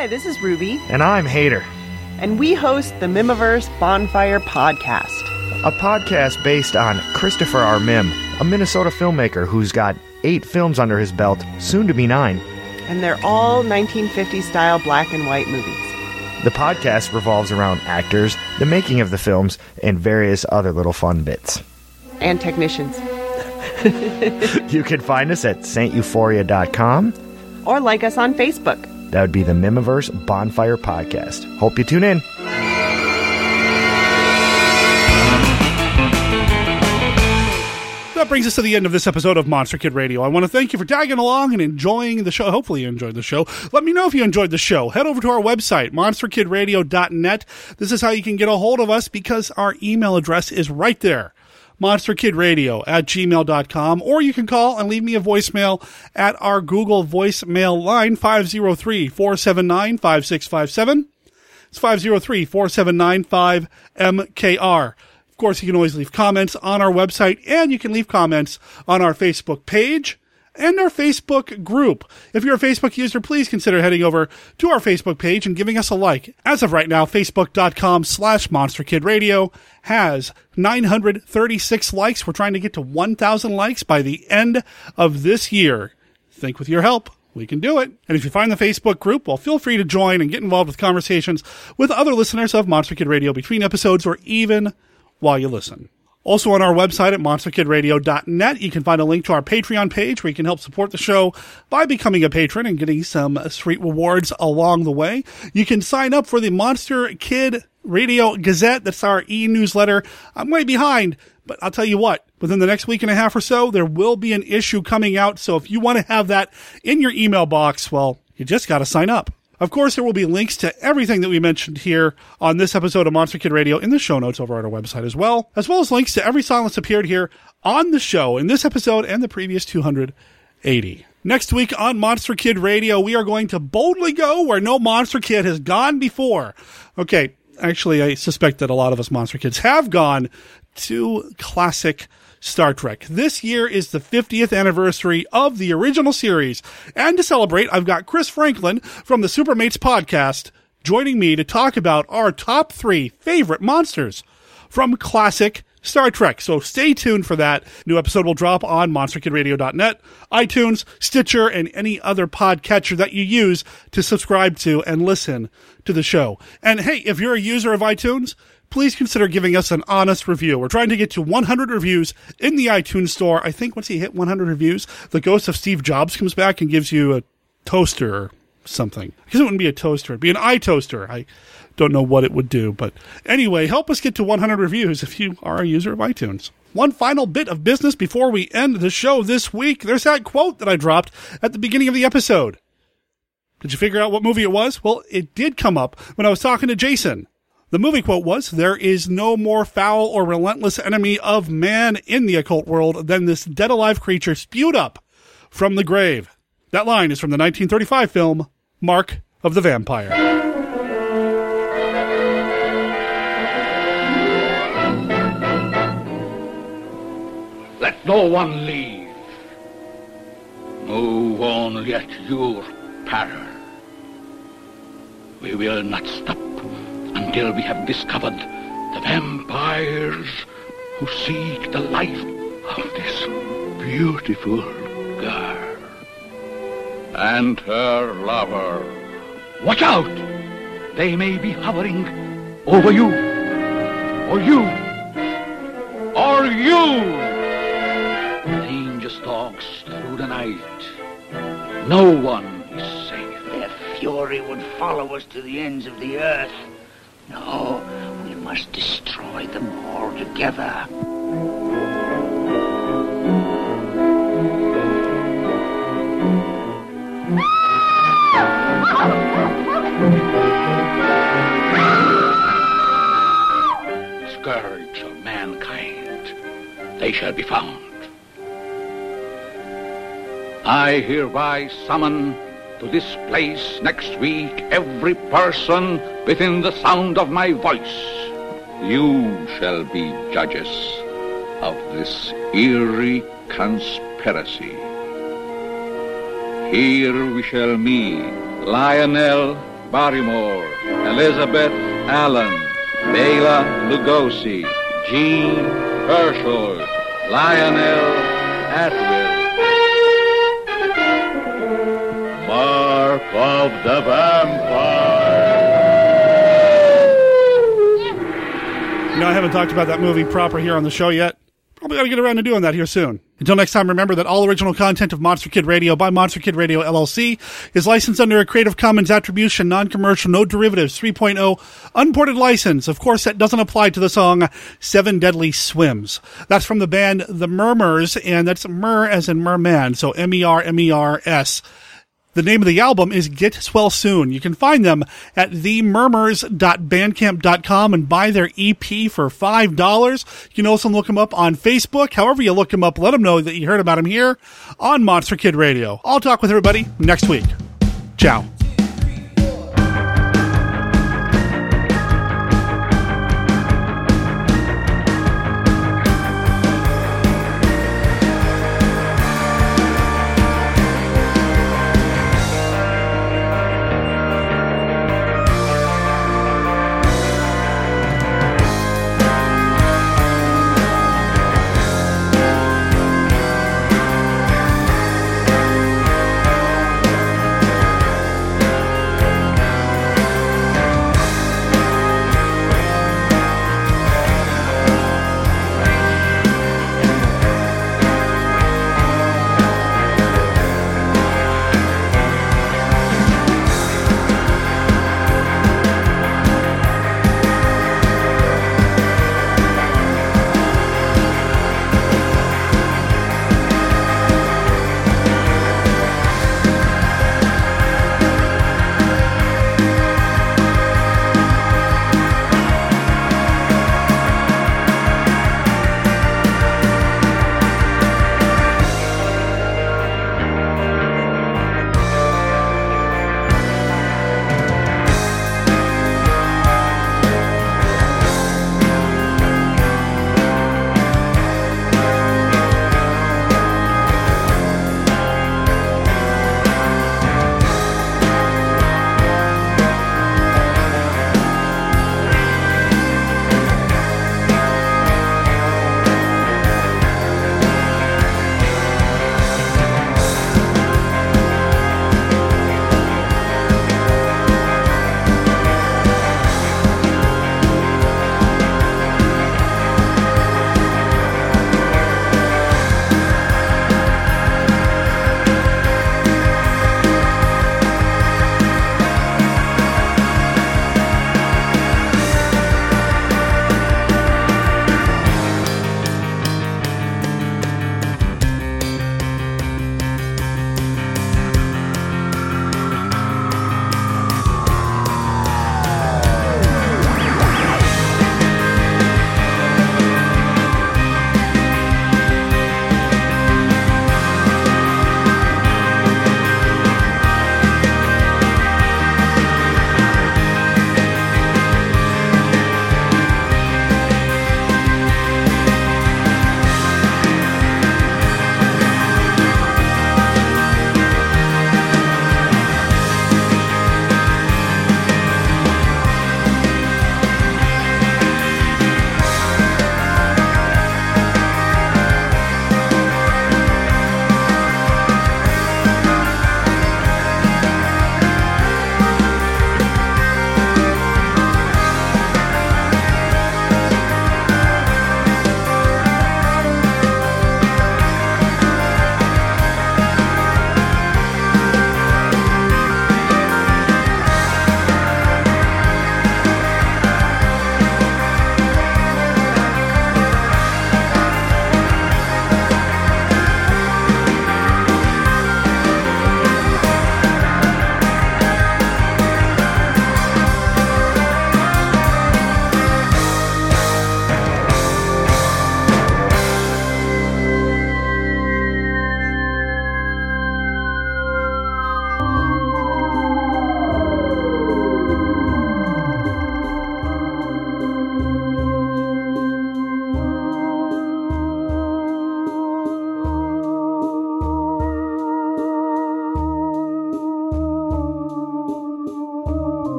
Hi, this is Ruby, And I'm Hater, and we host the Mihmiverse Bonfire Podcast. a podcast based on Christopher R. Mihm, a Minnesota filmmaker who's got eight films under his belt, soon to be nine. And they're all 1950s style black and white movies. The podcast revolves around actors, the making of the films, and various other little fun bits. And technicians. You can find us at sainteuphoria.com. Or like us on Facebook. That would be the Mihmiverse Bonfire Podcast. Hope you tune in. That brings us to the end of this episode of Monster Kid Radio. I want to thank you for tagging along and enjoying the show. Hopefully, you enjoyed the show. Let me know if you enjoyed the show. Head over to our website, monsterkidradio.net. This is how you can get a hold of us because our email address is right there monsterkidradio at gmail.com, or you can call and leave me a voicemail at our Google voicemail line, 503 479 5657. It's 503 479 5MKR. Of course, you can always leave comments on our website, and you can leave comments on our Facebook page and our Facebook group. If you're a Facebook user, please consider heading over to our Facebook page and giving us a like. As of right now, facebook.com slash monsterkidradio has 936 likes. We're trying to get to 1,000 likes by the end of this year. Think with your help. We can do it. And if you find the Facebook group, well, feel free to join and get involved with conversations with other listeners of Monster Kid Radio between episodes or even while you listen. Also on our website at monsterkidradio.net, you can find a link to our Patreon page where you can help support the show by becoming a patron and getting some sweet rewards along the way. You can sign up for the Monster Kid Radio Gazette. That's our e newsletter. I'm way behind, but I'll tell you what, within the next week and a half or so, there will be an issue coming out. So if you want to have that in your email box, well, you just got to sign up. Of course, there will be links to everything that we mentioned here on this episode of Monster Kid Radio in the show notes over at our website as well, as well as links to every song that's appeared here on the show in this episode and the previous 280. Next week on Monster Kid Radio, we are going to boldly go where no Monster Kid has gone before. Okay, actually, I suspect that a lot of us Monster Kids have gone to classic Star Trek. This year is the 50th anniversary of the original series. And to celebrate, I've got Chris Franklin from the Supermates podcast joining me to talk about our top three favorite monsters from classic Star Trek. So stay tuned for that. New episode will drop on monsterkidradio.net, iTunes, Stitcher, and any other podcatcher that you use to subscribe to and listen to the show. And hey, if you're a user of iTunes, please consider giving us an honest review. We're trying to get to 100 reviews in the iTunes store. I think once you hit 100 reviews, the ghost of Steve Jobs comes back and gives you a toaster or something. Because it wouldn't be a toaster, it'd be an iToaster. I don't know what it would do. But anyway, help us get to 100 reviews if you are a user of iTunes. One final bit of business before we end the show this week. There's that quote that I dropped at the beginning of the episode. Did you figure out what movie it was? Well, it did come up when I was talking to Jason. The movie quote was, There is no more foul or relentless enemy of man in the occult world than this dead alive creature spewed up from the grave. That line is from the 1935 film, Mark of the Vampire. Let no one leave. Move only at your peril. We will not stop until we have discovered the vampires who seek the life of this beautiful girl and her lover. Watch out! They may be hovering over you, or you, or you! Danger stalks through the night. No one is safe. Their fury would follow us to the ends of the earth. No, we must destroy them all together. Scourge of mankind, they shall be found. I hereby summon to this place next week every person within the sound of my voice. You shall be judges of this eerie conspiracy. Here we shall meet Lionel Barrymore, Elizabeth Allan, Bela Lugosi, Jean Hersholt, Lionel Atwill, of the Vampire. You know, I haven't talked about that movie proper here on the show yet. Probably got to get around to doing that here soon. Until next time, remember that all original content of Monster Kid Radio by Monster Kid Radio LLC is licensed under a Creative Commons Attribution, Non-Commercial, No Derivatives 3.0 unported license. Of course, that doesn't apply to the song Seven Deadly Swims. That's from the band The Mermers, and that's Mer as in merman, so M-E-R-M-E-R-S. The name of the album is Get Swell Soon. You can find them at themermers.bandcamp.com and buy their EP for $5. You can also look them up on Facebook. However you look them up, let them know that you heard about them here on Monster Kid Radio. I'll talk with everybody next week. Ciao.